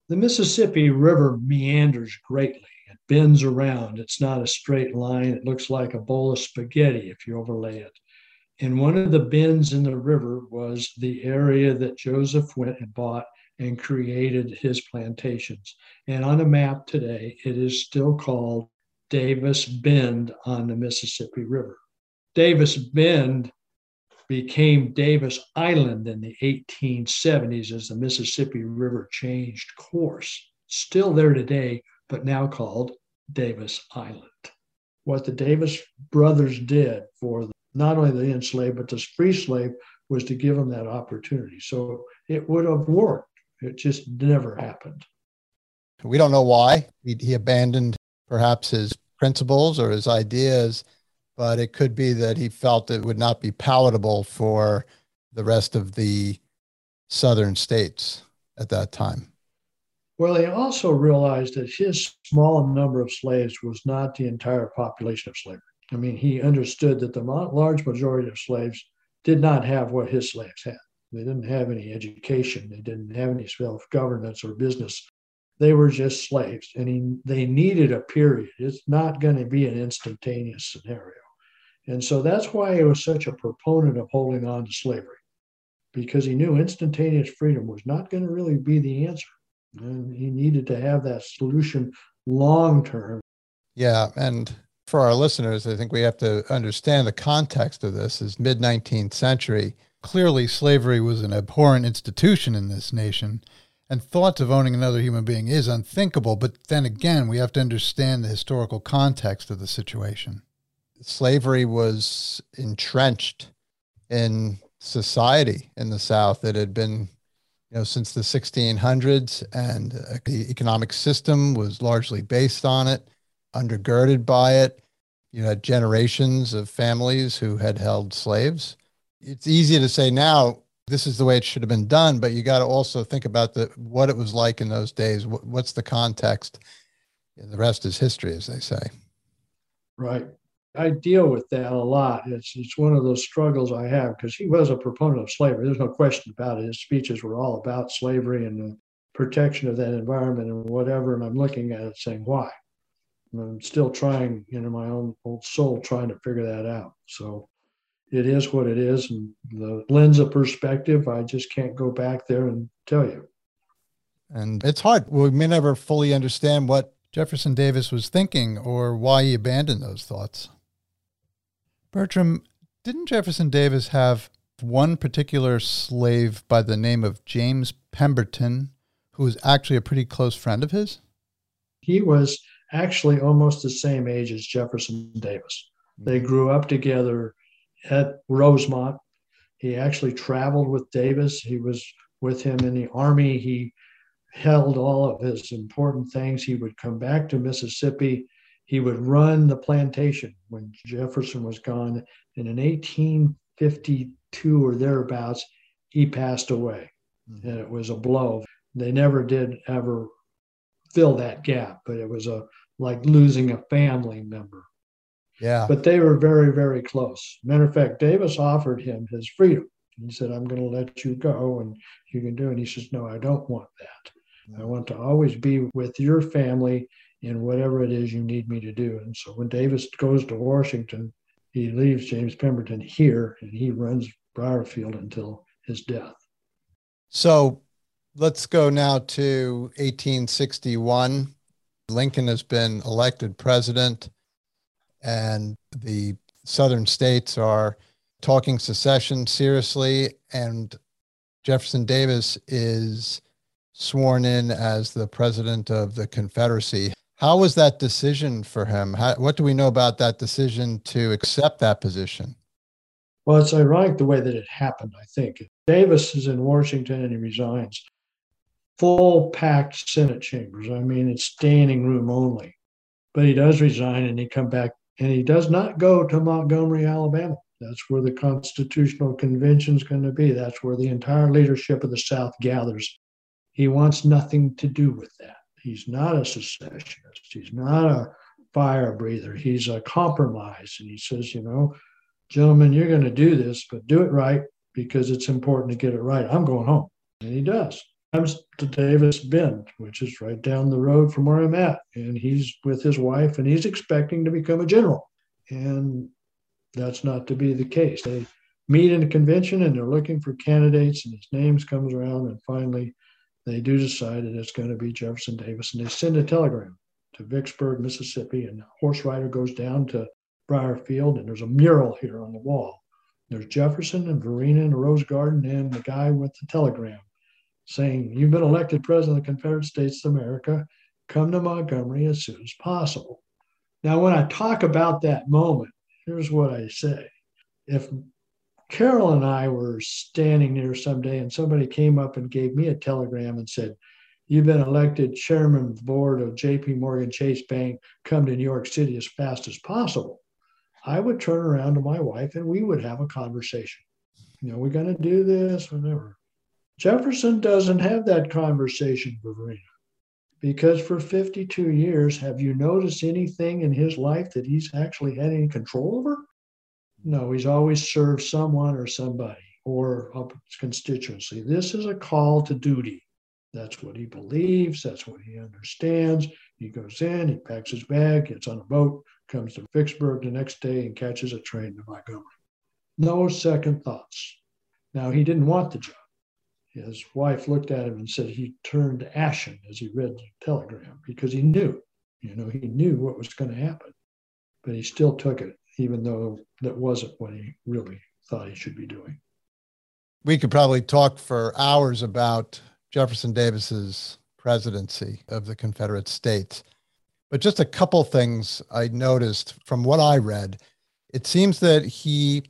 The Mississippi River meanders greatly It bends around. It's not a straight line. It looks like a bowl of spaghetti if you overlay it. And one of the bends in the river was the area that Joseph went and bought and created his plantations. And on a map today, it is still called Davis Bend on the Mississippi River. Davis Bend became Davis Island in the 1870s as the Mississippi River changed course. Still there today, but now called Davis Island. What the Davis brothers did for not only the enslaved, but the free slave was to give them that opportunity. So it would have worked. It just never happened. We don't know why. He, he abandoned perhaps his principles or his ideas, but it could be that he felt it would not be palatable for the rest of the southern states at that time. Well, he also realized that his small number of slaves was not the entire population of slavery. I mean, he understood that the large majority of slaves did not have what his slaves had. They didn't have any education. They didn't have any self governance or business. They were just slaves, and he, they needed a period. It's not going to be an instantaneous scenario. And so that's why he was such a proponent of holding on to slavery, because he knew instantaneous freedom was not going to really be the answer. And he needed to have that solution long term. Yeah. And for our listeners, I think we have to understand the context of this is mid 19th century. Clearly, slavery was an abhorrent institution in this nation, and thoughts of owning another human being is unthinkable. But then again, we have to understand the historical context of the situation. Slavery was entrenched in society in the South. It had been, you know, since the 1600s, and uh, the economic system was largely based on it undergirded by it. You had generations of families who had held slaves. It's easy to say now this is the way it should have been done, but you got to also think about the what it was like in those days. What, what's the context? And the rest is history, as they say. Right. I deal with that a lot. It's it's one of those struggles I have because he was a proponent of slavery. There's no question about it. His speeches were all about slavery and the protection of that environment and whatever. And I'm looking at it saying, why? I'm still trying, you know, my own old soul trying to figure that out. So it is what it is. And the lens of perspective, I just can't go back there and tell you. And it's hard. We may never fully understand what Jefferson Davis was thinking or why he abandoned those thoughts. Bertram, didn't Jefferson Davis have one particular slave by the name of James Pemberton, who was actually a pretty close friend of his? He was actually almost the same age as Jefferson Davis. They mm-hmm. grew up together at Rosemont. He actually traveled with Davis. He was with him in the Army. He held all of his important things. He would come back to Mississippi. He would run the plantation when Jefferson was gone. And in 1852 or thereabouts, he passed away. Mm-hmm. And it was a blow. They never did ever fill that gap, but it was a like losing a family member. Yeah. But they were very, very close. Matter of fact, Davis offered him his freedom. He said, I'm going to let you go and you can do it. And he says, No, I don't want that. I want to always be with your family in whatever it is you need me to do. And so when Davis goes to Washington, he leaves James Pemberton here and he runs Briarfield until his death. So let's go now to 1861. Lincoln has been elected president, and the southern states are talking secession seriously, and Jefferson Davis is sworn in as the president of the Confederacy. How was that decision for him? How, what do we know about that decision to accept that position? Well, it's ironic the way that it happened, I think. Davis is in Washington and he resigns full packed Senate chambers. I mean, it's standing room only. But he does resign and he come back and he does not go to Montgomery, Alabama. That's where the Constitutional Convention is going to be. That's where the entire leadership of the South gathers. He wants nothing to do with that. He's not a secessionist. He's not a fire breather. He's a compromise. And he says, you know, gentlemen, you're going to do this, but do it right because it's important to get it right. I'm going home. And he does comes to Davis Bend, which is right down the road from where I'm at. And he's with his wife and he's expecting to become a general. And that's not to be the case. They meet in a convention and they're looking for candidates, and his names comes around, and finally they do decide that it's going to be Jefferson Davis. And they send a telegram to Vicksburg, Mississippi, and horse rider goes down to Briarfield, and there's a mural here on the wall. There's Jefferson and Varina in the rose garden and the guy with the telegram saying, You've been elected president of the Confederate States of America. Come to Montgomery as soon as possible. Now, when I talk about that moment, here's what I say. If Carol and I were standing there someday and somebody came up and gave me a telegram and said, You've been elected chairman of the board of JP Morgan Chase Bank. Come to New York City as fast as possible. I would turn around to my wife and we would have a conversation. You know, we're going to do this, whatever. Jefferson doesn't have that conversation Varina because for 52 years, have you noticed anything in his life that he's actually had any control over? No, he's always served someone or somebody, or a constituency. This is a call to duty. That's what he believes. That's what he understands. He goes in, he packs his bag, gets on a boat, comes to Vicksburg the next day, and catches a train to Montgomery. No second thoughts. Now, he didn't want the job. His wife looked at him and said he turned ashen as he read the telegram because he knew, you know, he knew what was going to happen. But he still took it, even though that wasn't what he really thought he should be doing. We could probably talk for hours about Jefferson Davis's presidency of the Confederate States. But just a couple things I noticed from what I read. It seems that he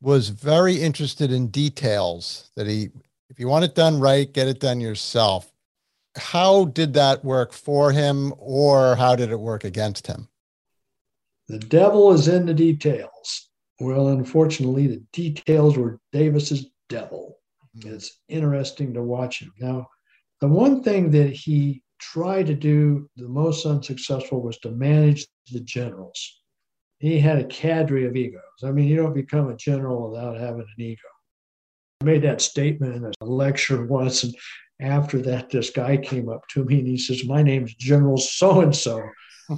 was very interested in details that he if you want it done right, get it done yourself. How did that work for him or how did it work against him? The devil is in the details. Well, unfortunately, the details were Davis's devil. Mm-hmm. It's interesting to watch him. Now, the one thing that he tried to do the most unsuccessful was to manage the generals. He had a cadre of egos. I mean, you don't become a general without having an ego. I made that statement in a lecture once, and after that, this guy came up to me and he says, My name's General so and so,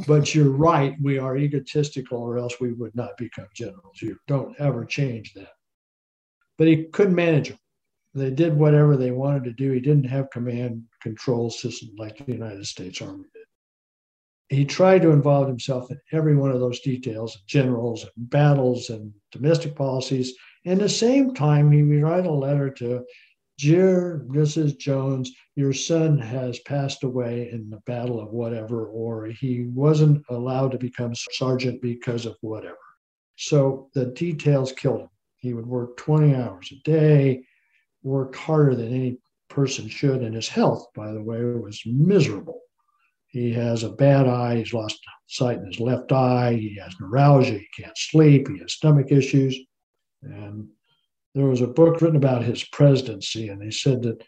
but you're right. We are egotistical, or else we would not become generals. You don't ever change that. But he couldn't manage them. They did whatever they wanted to do. He didn't have command control system like the United States Army did. He tried to involve himself in every one of those details, generals and battles and domestic policies. And at the same time, he would write a letter to Dear Mrs. Jones, your son has passed away in the battle of whatever, or he wasn't allowed to become sergeant because of whatever. So the details killed him. He would work 20 hours a day worked harder than any person should, and his health, by the way, was miserable. He has a bad eye, he's lost sight in his left eye, he has neuralgia, he can't sleep, he has stomach issues. And there was a book written about his presidency, and they said that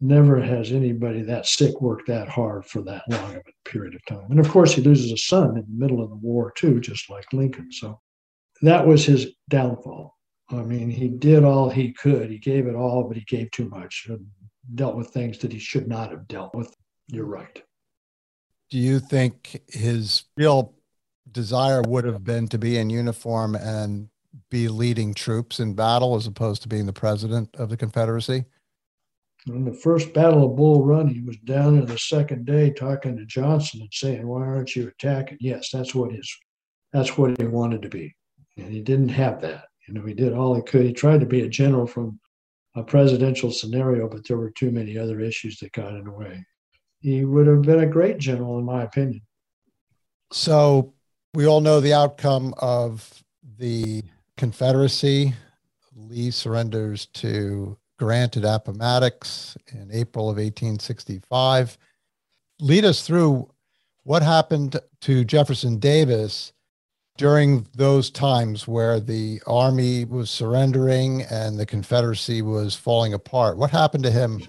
never has anybody that sick worked that hard for that long of a period of time. And of course, he loses a son in the middle of the war, too, just like Lincoln. So that was his downfall. I mean, he did all he could. He gave it all, but he gave too much and dealt with things that he should not have dealt with. You're right. Do you think his real desire would have been to be in uniform and be leading troops in battle as opposed to being the president of the Confederacy? In the first Battle of Bull Run, he was down there the second day talking to Johnston and saying, "Why aren't you attacking?" Yes, that's what his, that's what he wanted to be, and he didn't have that. You know, he did all he could. He tried to be a general from a presidential scenario, but there were too many other issues that got in the way. He would have been a great general, in my opinion. So we all know the outcome of the Confederacy. Lee surrenders to Grant at Appomattox in April of 1865. Lead us through what happened to Jefferson Davis during those times where the army was surrendering and the Confederacy was falling apart? What happened to him?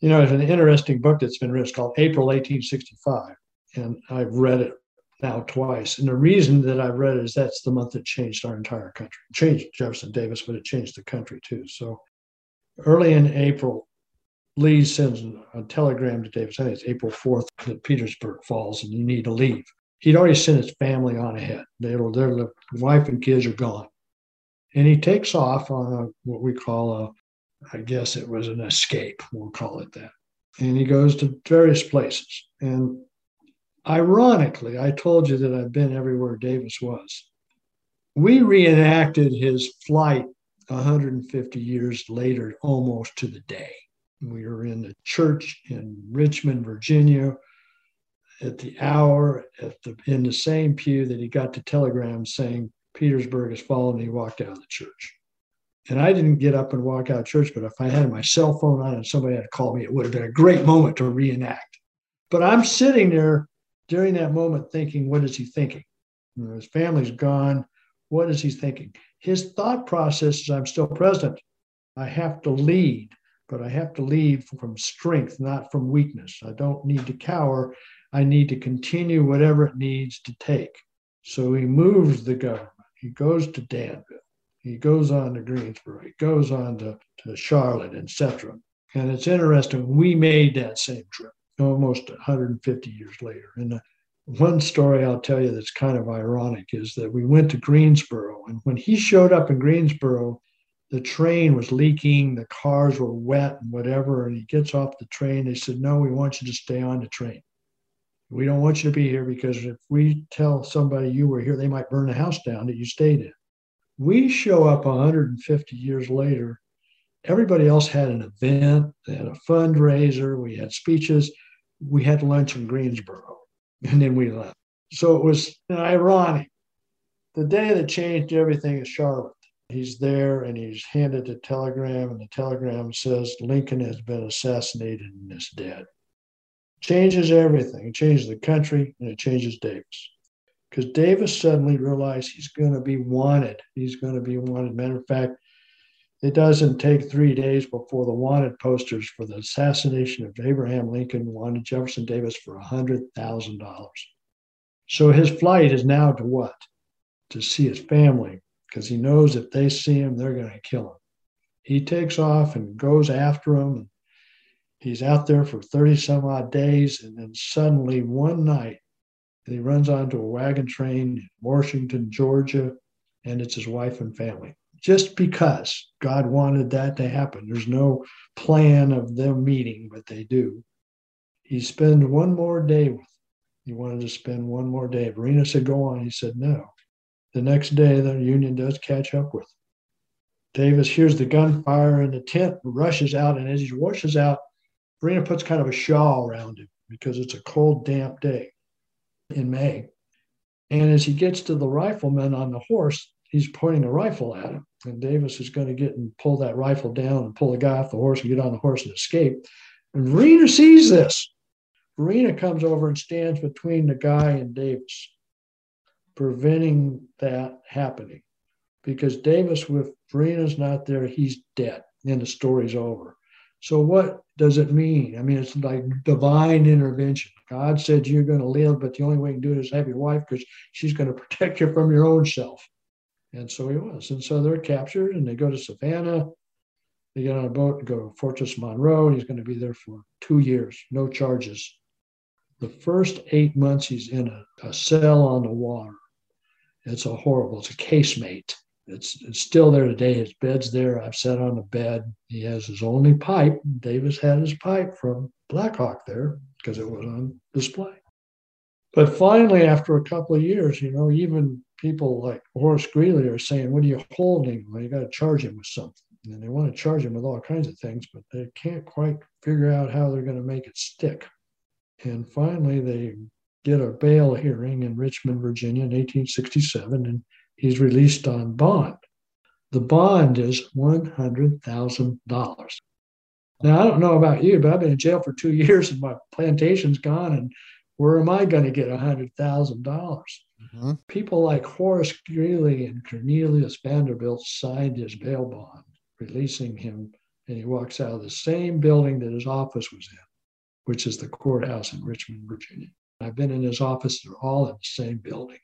You know, it's an interesting book that's been written. Called April 1865. And I've read it now twice. And the reason that I've read it is that's the month that changed our entire country. It changed Jefferson Davis, but it changed the country too. So early in April, Lee sends a telegram to Davis. I think it's April 4th that Petersburg falls and you need to leave he'd already sent his family on ahead. They were there, the wife and kids are gone. And he takes off on a, what we call a, I guess it was an escape, we'll call it that. And he goes to various places. And ironically, I told you that I've been everywhere Davis was. We reenacted his flight 150 years later, almost to the day. We were in a church in Richmond, Virginia, at the hour at the, in the same pew that he got the telegram saying Petersburg has fallen, and he walked out of the church. And I didn't get up and walk out of church, but if I had my cell phone on and somebody had called me, it would have been a great moment to reenact. But I'm sitting there during that moment thinking, what is he thinking? You know, his family's gone. What is he thinking? His thought process is I'm still president. I have to lead, but I have to lead from strength, not from weakness. I don't need to cower. I need to continue whatever it needs to take. So he moves the government. He goes to Danville. He goes on to Greensboro. He goes on to, to Charlotte, etc. And it's interesting. We made that same trip almost 150 years later. And uh, one story I'll tell you that's kind of ironic is that we went to Greensboro, and when he showed up in Greensboro, the train was leaking, the cars were wet and whatever. And he gets off the train. They said, No, we want you to stay on the train. We don't want you to be here because if we tell somebody you were here, they might burn the house down that you stayed in. We show up 150 years later. Everybody else had an event, they had a fundraiser, we had speeches, we had lunch in Greensboro, and then we left. So it was ironic. The day that changed everything is Charlotte. He's there and he's handed a telegram, and the telegram says Lincoln has been assassinated and is dead. Changes everything. It changes the country and it changes Davis. Because Davis suddenly realized he's going to be wanted. He's going to be wanted. Matter of fact, it doesn't take three days before the wanted posters for the assassination of Abraham Lincoln wanted Jefferson Davis for $100,000. So his flight is now to what? To see his family, because he knows if they see him, they're going to kill him. He takes off and goes after them. He's out there for 30 some odd days. And then suddenly, one night, he runs onto a wagon train in Washington, Georgia, and it's his wife and family just because God wanted that to happen. There's no plan of them meeting, but they do. He spends one more day with. He wanted to spend one more day. Varina said, "Go on." He said, "No." The next day, the Union does catch up with. Davis hears the gunfire in the tent, rushes out, and as he rushes out, Varina puts kind of a shawl around him because it's a cold, damp day in May. And as he gets to the rifleman on the horse, he's pointing a rifle at him. And Davis is going to get and pull that rifle down and pull the guy off the horse and get on the horse and escape. And Varina sees this. Varina comes over and stands between the guy and Davis, preventing that happening. Because Davis, with Varina's not there, he's dead and the story's over. So, what does it mean? I mean, it's like divine intervention. God said you're going to live, but the only way you can do it is have your wife because she's going [laughs] to protect you from your own self. And so he was. And so they're captured and they go to Savannah. They get on a boat and go to Fortress Monroe. And he's going to be there for two years, no charges. The first eight months he's in a, a cell on the water. It's a horrible, it's a casemate. It's, it's still there today. His bed's there. I've sat on the bed. He has his only pipe. Davis had his pipe from Blackhawk there because it was on display. But finally, after a couple of years, you know, even people like Horace Greeley are saying, What are you holding? Well, you got to charge him with something. And they want to charge him with all kinds of things, but they can't quite figure out how they're going to make it stick. And finally, they get a bail hearing in Richmond, Virginia in 1867, and he's released on bond. The bond is $100,000. Now, I don't know about you, but I've been in jail for two [laughs] years and my plantation's gone, and where am I going to get $100,000? Mm-hmm. People like Horace Greeley and Cornelius Vanderbilt signed his bail bond, releasing him, and he walks out of the same building that his office was in, which is the courthouse in Richmond, Virginia. I've been in his office, they're all in the same building.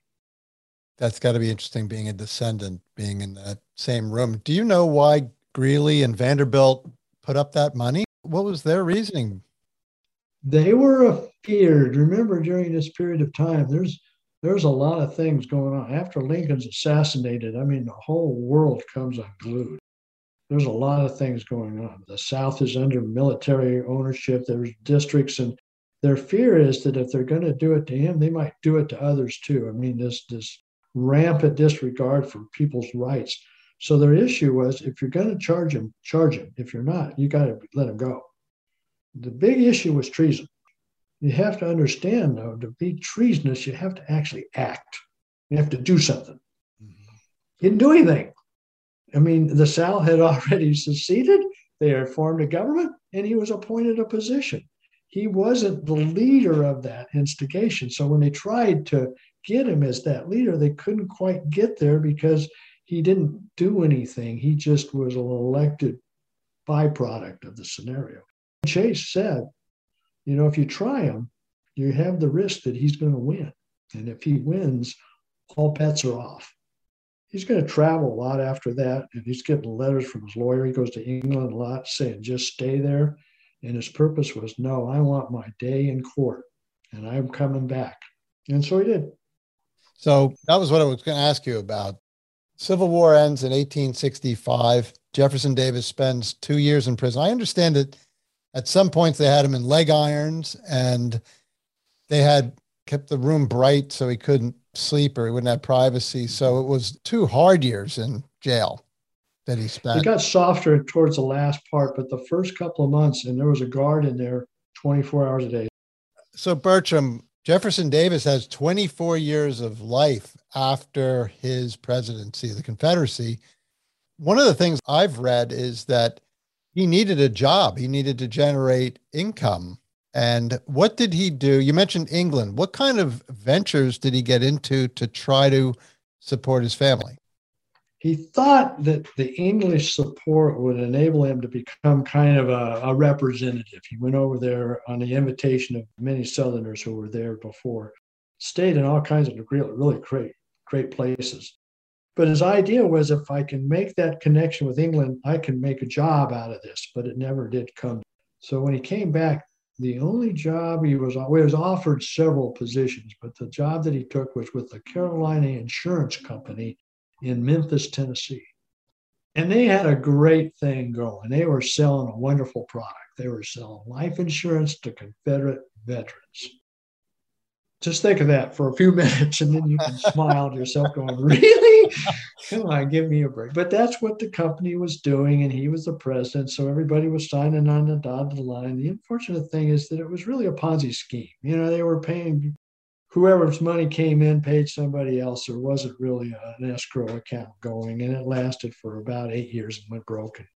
That's got to be interesting being a descendant, being in that same room. Do you know why Greeley and Vanderbilt put up that money? What was their reasoning? They were afeared. Remember, during this period of time, there's there's a lot of things going on. After Lincoln's assassinated, I mean, the whole world comes unglued. There's a lot of things going on. The South is under military ownership. There's districts, and their fear is that if they're going to do it to him, they might do it to others too. I mean, this this rampant disregard for people's rights. So their issue was, if you're going to charge him, charge him. If you're not, you got to let him go. The big issue was treason. You have to understand, though, to be treasonous, you have to actually act. You have to do something. Mm-hmm. He didn't do anything. I mean, the South had [laughs] already seceded. They had formed a government, and he was appointed a position. He wasn't the leader of that instigation. So when they tried to get him as that leader, they couldn't quite get there because he didn't do anything. He just was an elected byproduct of the scenario. Chase said, you know, if you try him, you have the risk that he's going to win. And if he wins, all bets are off. he's going to travel a lot after that. And he's getting letters from his lawyer. He goes to England a lot saying, just stay there. And his purpose was, no, I want my day in court and I'm coming back. And so he did. So that was what I was going to ask you about. Civil War ends in 1865. Jefferson Davis spends two years in prison. I understand that at some points they had him in leg irons and they had kept the room bright so he couldn't sleep or he wouldn't have privacy. So it was two hard years in jail that he spent. It got softer towards the last part, but the first couple of months, and there was a guard in there 24 hours a day. So, Bertram, Jefferson Davis has 24 years of life after his presidency of the Confederacy. One of the things I've read is that he needed a job, he needed to generate income. And what did he do? You mentioned England. What kind of ventures did he get into to try to support his family? He thought that the English support would enable him to become kind of a, a representative. He went over there on the invitation of many Southerners who were there before, stayed in all kinds of really, really great, great places. But his idea was if I can make that connection with England, I can make a job out of this. But it never did come. So when he came back, the only job he was well, he was offered several positions, but the job that he took was with the Carolina Insurance Company in Memphis, Tennessee. And they had a great thing going. They were selling a wonderful product. They were selling life insurance to Confederate veterans. Just think of that for a few [laughs] minutes and then you can smile to yourself, going, Really? Come on, give me a break. But that's what the company was doing, and he was the president. So everybody was signing on the dotted line. The unfortunate thing is that it was really a Ponzi scheme. You know, they were paying whoever's money came in paid somebody else. There wasn't really an escrow account going, and it lasted for about eight years and went broken.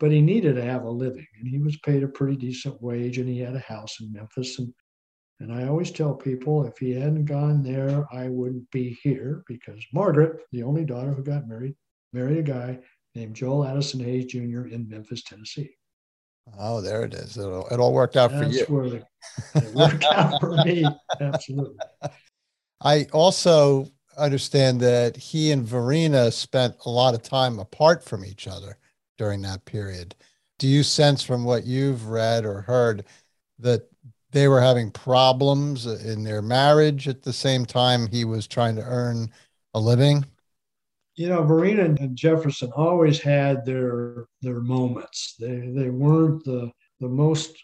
But he needed to have a living, and he was paid a pretty decent wage, and he had a house in Memphis. And and I always tell people if he hadn't gone there, I wouldn't be here because Margaret, the only daughter who got married, married a guy named Joel Addison Hayes Jr. in Memphis, Tennessee. Oh, there it is. It all, it all worked out That's for you. Where the, it worked out for me. [laughs] Absolutely. I also understand that he and Varina spent a lot of time apart from each other during that period. Do you sense from what you've read or heard that they were having problems in their marriage at the same time he was trying to earn a living? you know, Varina and Jefferson always had their their moments. They they weren't the the most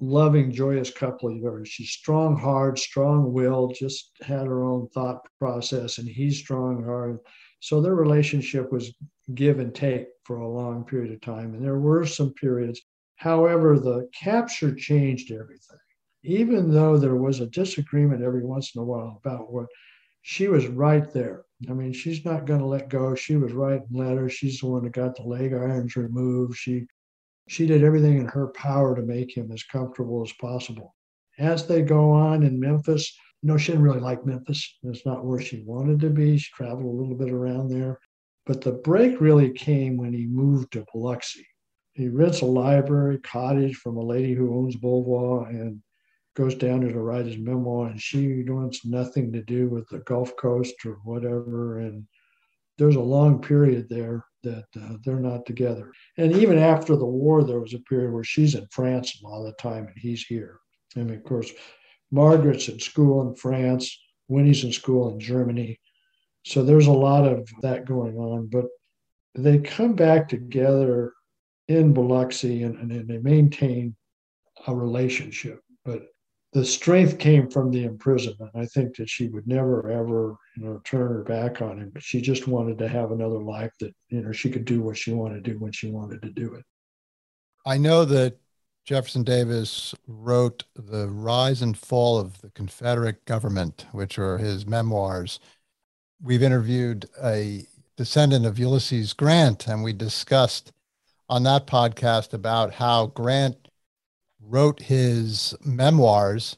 loving, joyous couple you've ever. She's strong, hard, strong willed, just had her own thought process, and he's strong, hard. So their relationship was give and take for a long period of time. And there were some periods. However, the capture changed everything. Even though there was a disagreement every once in a while about what she was right there I mean, she's not going to let go. She was writing letters. She's the one that got the leg irons removed. She she did everything in her power to make him as comfortable as possible. As they go on in Memphis, you know, she didn't really like Memphis. It's not where she wanted to be. She traveled a little bit around there. But the break really came when he moved to Biloxi. He rents a library cottage from a lady who owns Beauvoir and goes down there to write his memoir, and she wants nothing to do with the Gulf Coast or whatever. And there's a long period there that uh, they're not together. And even after the war, there was a period where she's in France all the time and he's here. And of course, Margaret's in school in France, Winnie's in school in Germany. So there's a lot of that going on. But they come back together in Biloxi and, and they maintain a relationship. But the strength came from the imprisonment. I think that she would never ever, you know, turn her back on him. She just wanted to have another life that, you know, she could do what she wanted to do when she wanted to do it. I know that Jefferson Davis wrote The Rise and Fall of the Confederate Government, which are his memoirs. We've interviewed a descendant of Ulysses Grant, and we discussed on that podcast about how Grant wrote his memoirs,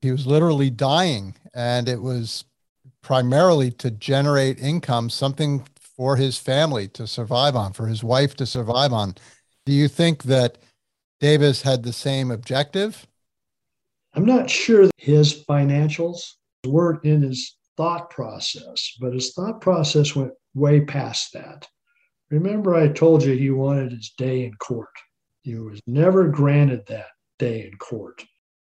he was literally dying, and it was primarily to generate income, something for his family to survive on, for his wife to survive on. Do you think that Davis had the same objective? I'm not sure his financials weren't in his thought process, but his thought process went way past that. Remember, I told you he wanted his day in court. He was never granted that day in court.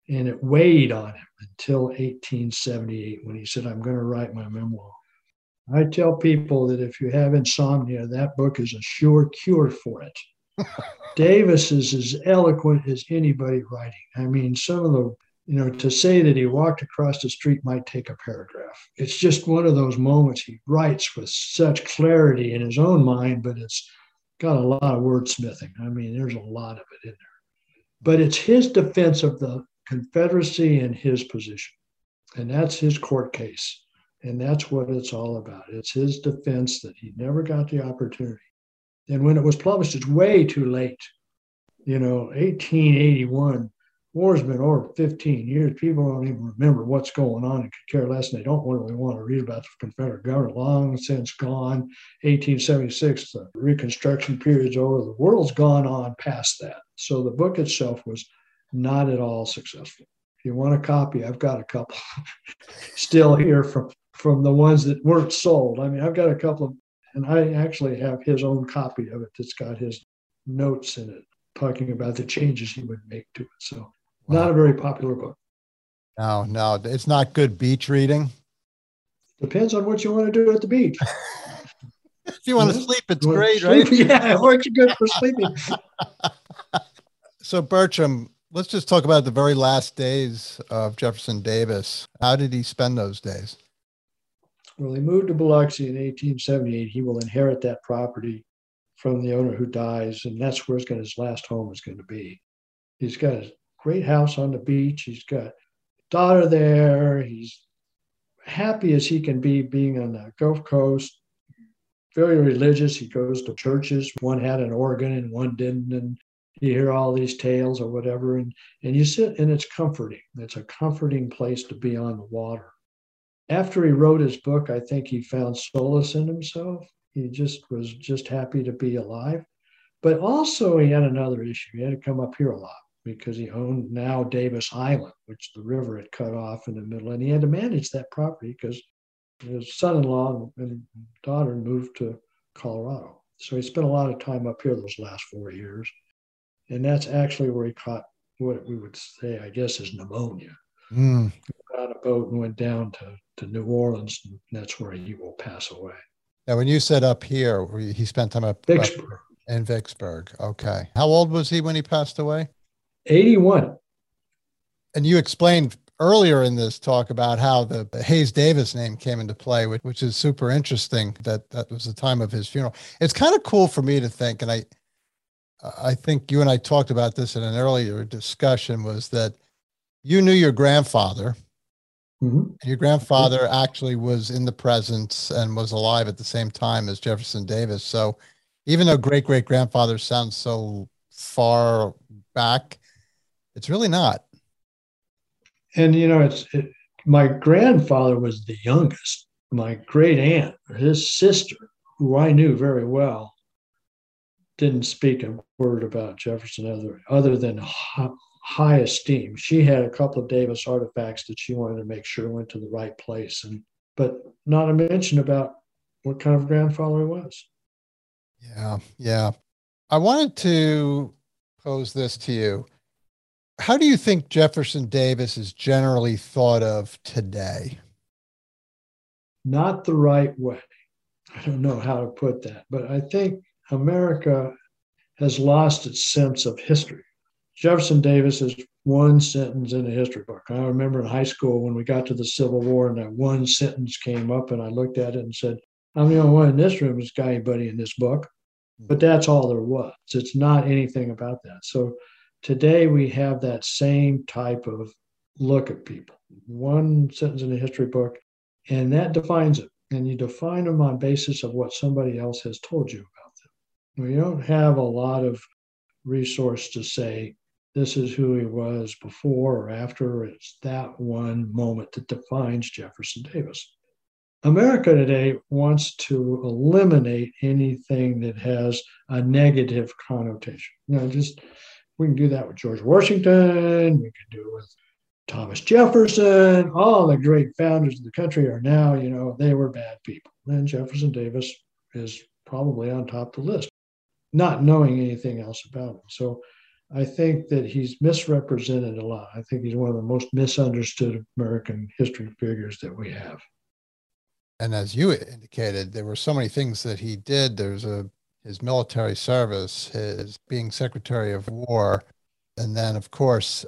And it weighed on him until 1878 when he said, I'm going to write my memoir. I tell people that if you have insomnia, that book is a sure cure for it. [laughs] Davis is as eloquent as anybody writing. I mean, some of the, you know, to say that he walked across the street might take a paragraph. It's just one of those moments he writes with such clarity in his own mind, but it's got a lot of wordsmithing. I mean, there's a lot of it in there. But it's his defense of the Confederacy and his position. And that's his court case. And that's what it's all about. It's his defense that he never got the opportunity. And when it was published, it's way too late. You know, 1881, war's been over 15 years. People don't even remember what's going on and could care less. And they don't really want to read about the Confederate government. Long since gone. 1876, the Reconstruction period's over. The world's gone on past that. So the book itself was not at all successful. If you want a copy, I've got a couple [laughs] still here from from the ones that weren't sold. I mean, I've got a couple of, and I actually have his own copy of it that's got his notes in it talking about the changes he would make to it. So, wow. not a very popular book. No, no, it's not good beach reading. Depends on what you want to do at the beach. [laughs] if you want to sleep, it's great, sleep? right? [laughs] Yeah, it works good for sleeping. So, Bertram, let's just talk about the very last days of Jefferson Davis. How did he spend those days? Well, he moved to Biloxi in 1878. He will inherit that property from the owner who dies, and that's where his last home is going to be. He's got a great house on the beach. He's got a daughter there. He's happy as he can be being on the Gulf Coast. Very religious. He goes to churches. One had an organ and one didn't, and you hear all these tales or whatever, and and you sit and it's comforting. It's a comforting place to be on the water after he wrote his book, I think he found solace in himself. He just was just happy to be alive. But also, he had another issue. He had to come up here a lot because he owned now Davis Island, which the river had cut off in the middle, and he had to manage that property because his son-in-law and daughter moved to Colorado. So he spent a lot of time up here those last four years, and that's actually where he caught what we would say, I guess, is pneumonia. Mm. On a boat and went down to to New Orleans, and that's where he will pass away. Now, when you said up here, he spent time up Vicksburg. Up in Vicksburg. Okay. How old was he when he passed away? 81. And you explained earlier in this talk about how the Hayes Davis name came into play, which, which is super interesting. That that was the time of his funeral. It's kind of cool for me to think, and I, I think you and I talked about this in an earlier discussion, was that you knew your grandfather Mm-hmm. Your grandfather actually was in the presence and was alive at the same time as Jefferson Davis. So even though great great grandfather sounds so far back, it's really not. And you know, it's it, my grandfather was the youngest. My great aunt, his sister, who I knew very well, didn't speak a word about Jefferson other other than high esteem. She had a couple of Davis artifacts that she wanted to make sure went to the right place, and but not a mention about what kind of grandfather he was. Yeah, yeah. I wanted to pose this to you. How do you think Jefferson Davis is generally thought of today? Not the right way. I don't know how to put that, but I think America has lost its sense of history. Jefferson Davis is one sentence in a history book. I remember in high school when we got to the Civil War and that one sentence came up, and I looked at it and said, I'm the only one in this room who's got anybody in this book. But that's all there was. It's not anything about that. So today we have that same type of look at people. One sentence in a history book, and that defines it. And you define them on basis of what somebody else has told you. We don't have a lot of resource to say, this is who he was before or after. It's that one moment that defines Jefferson Davis. America today wants to eliminate anything that has a negative connotation. You know, just we can do that with George Washington, we can do it with Thomas Jefferson, all the great founders of the country are now, you know, they were bad people. And Jefferson Davis is probably on top of the list, not knowing anything else about him. So I think that he's misrepresented a lot. I think he's one of the most misunderstood American history figures that we have. And as you indicated, there were so many things that he did. There's a his military service, his being Secretary of War, and then of course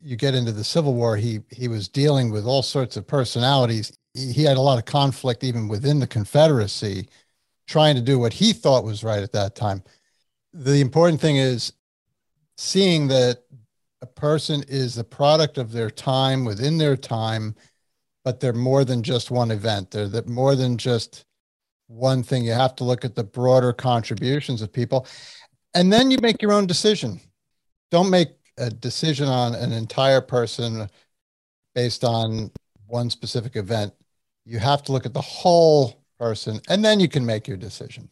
you get into the Civil War. He he was dealing with all sorts of personalities. He, he had a lot of conflict even within the Confederacy, trying to do what he thought was right at that time. The important thing is seeing that a person is the product of their time within their time, but they're more than just one event. They're that more than just one thing. You have to look at the broader contributions of people. And then you make your own decision. Don't make a decision on an entire person based on one specific event. You have to look at the whole person and then you can make your decision.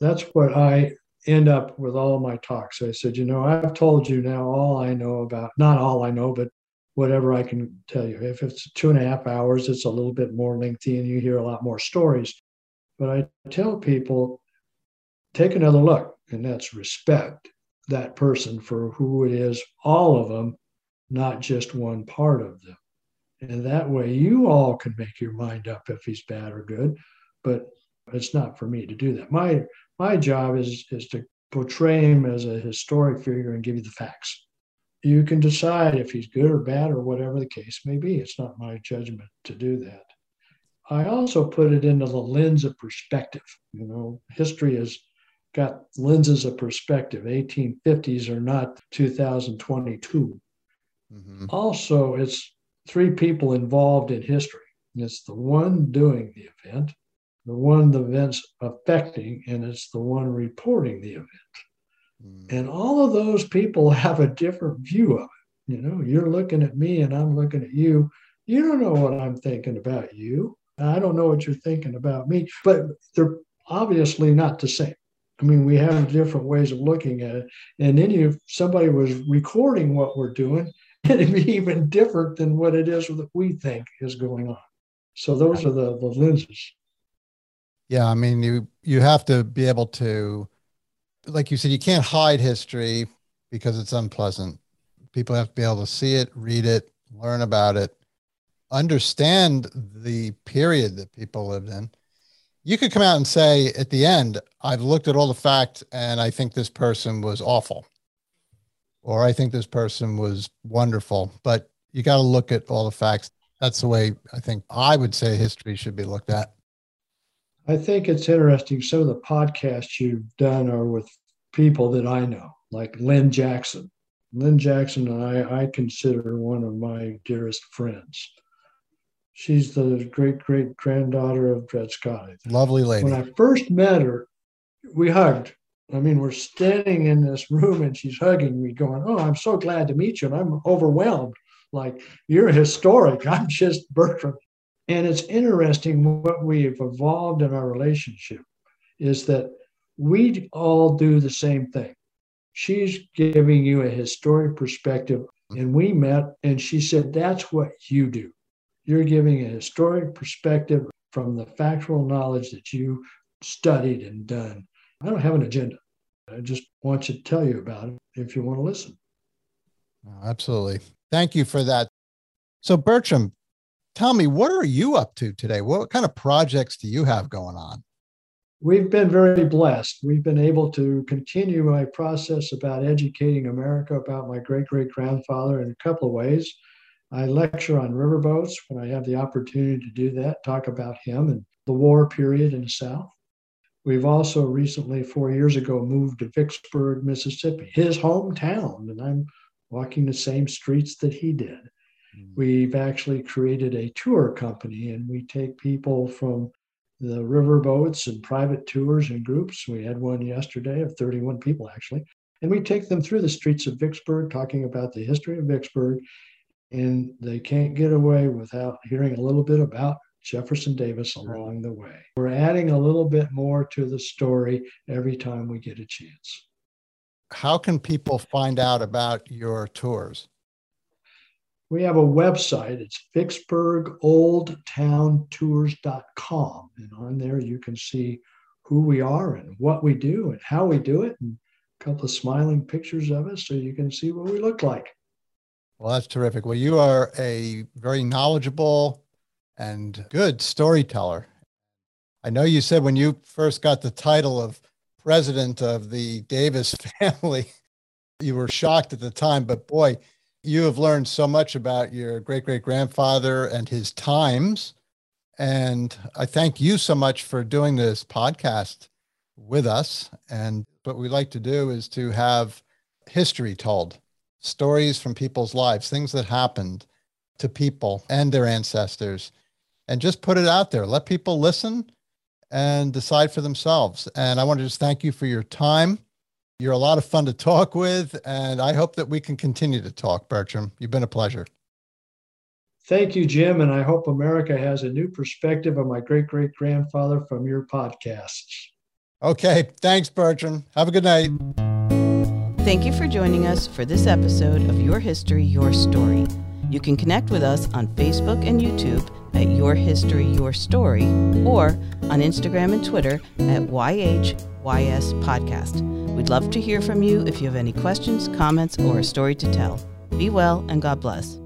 That's what I end up with all my talks. I said, you know, I've told you now all I know about, not all I know, but whatever I can tell you. If it's two and a half hours, it's a little bit more lengthy and you hear a lot more stories. But I tell people, take another look, and that's respect that person for who it is, all of them, not just one part of them. And that way you all can make your mind up if he's bad or good. But it's not for me to do that. My my job is is to portray him as a historic figure and give you the facts. You can decide if he's good or bad or whatever the case may be. It's not my judgment to do that. I also put it into the lens of perspective. You know, history has got lenses of perspective. 1850s are not 2022. Mm-hmm. Also, it's three people involved in history. It's the one doing the event, the one the event's affecting, and it's the one reporting the event. Mm. And all of those people [laughs] have a different view of it. You know, you're looking at me and I'm looking at you. You don't know what I'm thinking about you. I don't know what you're thinking about me, but they're obviously not the same. I mean, we have different ways of looking at it. And then if somebody was recording what we're doing, [laughs] it'd be even different than what it is that we think is going on. So those are the, the lenses. Yeah, I mean, you you have to be able to, like you said, you can't hide history because it's unpleasant. People have to be able to see it, read it, learn about it, understand the period that people lived in. You could come out and say at the end, I've looked at all the facts and I think this person was awful, or I think this person was wonderful. But you got to look at all the facts. That's the way I think I would say history should be looked at. I think it's interesting. Some of the podcasts you've done are with people that I know, like Lynn Jackson. Lynn Jackson and I, I consider one of my dearest friends. She's the great great granddaughter of Dred Scott. Lovely lady. When I first met her, we hugged. I mean, we're standing in this room and she's hugging me, going, Oh, I'm so glad to meet you. And I'm overwhelmed. Like, you're historic. [laughs] I'm just Bertram. And it's interesting what we've evolved in our relationship is that we all do the same thing. She's giving you a historic perspective. And we met, and she said, That's what you do. You're giving a historic perspective from the factual knowledge that you studied and done. I don't have an agenda. I just want to tell you about it if you want to listen. Absolutely. Thank you for that. So, Bertram, tell me, what are you up to today? What kind of projects do you have going on? We've been very blessed. We've been able to continue my process about educating America about my great great grandfather in a couple of ways. I lecture on riverboats when I have the opportunity to do that, talk about him and the war period in the South. We've also recently, four years ago, moved to Vicksburg, Mississippi, his hometown, and I'm walking the same streets that he did. Mm-hmm. We've actually created a tour company, and we take people from the riverboats and private tours and groups. We had one yesterday of 31 people, actually. And we take them through the streets of Vicksburg, talking about the history of Vicksburg. And they can't get away without hearing a little bit about Jefferson Davis along the way. We're adding a little bit more to the story every time we get a chance. How can people find out about your tours? We have a website. It's vicksburgoldtowntours.com. And on there, you can see who we are and what we do and how we do it, and a couple of smiling pictures of us so you can see what we look like. Well, that's terrific. Well, you are a very knowledgeable and good storyteller. I know you said when you first got the title of president of the Davis [laughs] family, you were shocked at the time, but boy, you have learned so much about your great great grandfather and his times. And I thank you so much for doing this podcast with us. And what we like to do is to have history told, stories from people's lives, things that happened to people and their ancestors, and just put it out there. Let people listen and decide for themselves. And I want to just thank you for your time. You're a lot of fun to talk with, and I hope that we can continue to talk, Bertram. You've been a pleasure. Thank you, Jim. And I hope America has a new perspective of my great great grandfather from your podcasts. Okay. Thanks, Bertram. Have a good night. Thank you for joining us for this episode of Your History, Your Story. You can connect with us on Facebook and YouTube at Your History, Your Story, or on Instagram and Twitter at YHYS Podcast. We'd love to hear from you if you have any questions, comments, or a story to tell. Be well and God bless.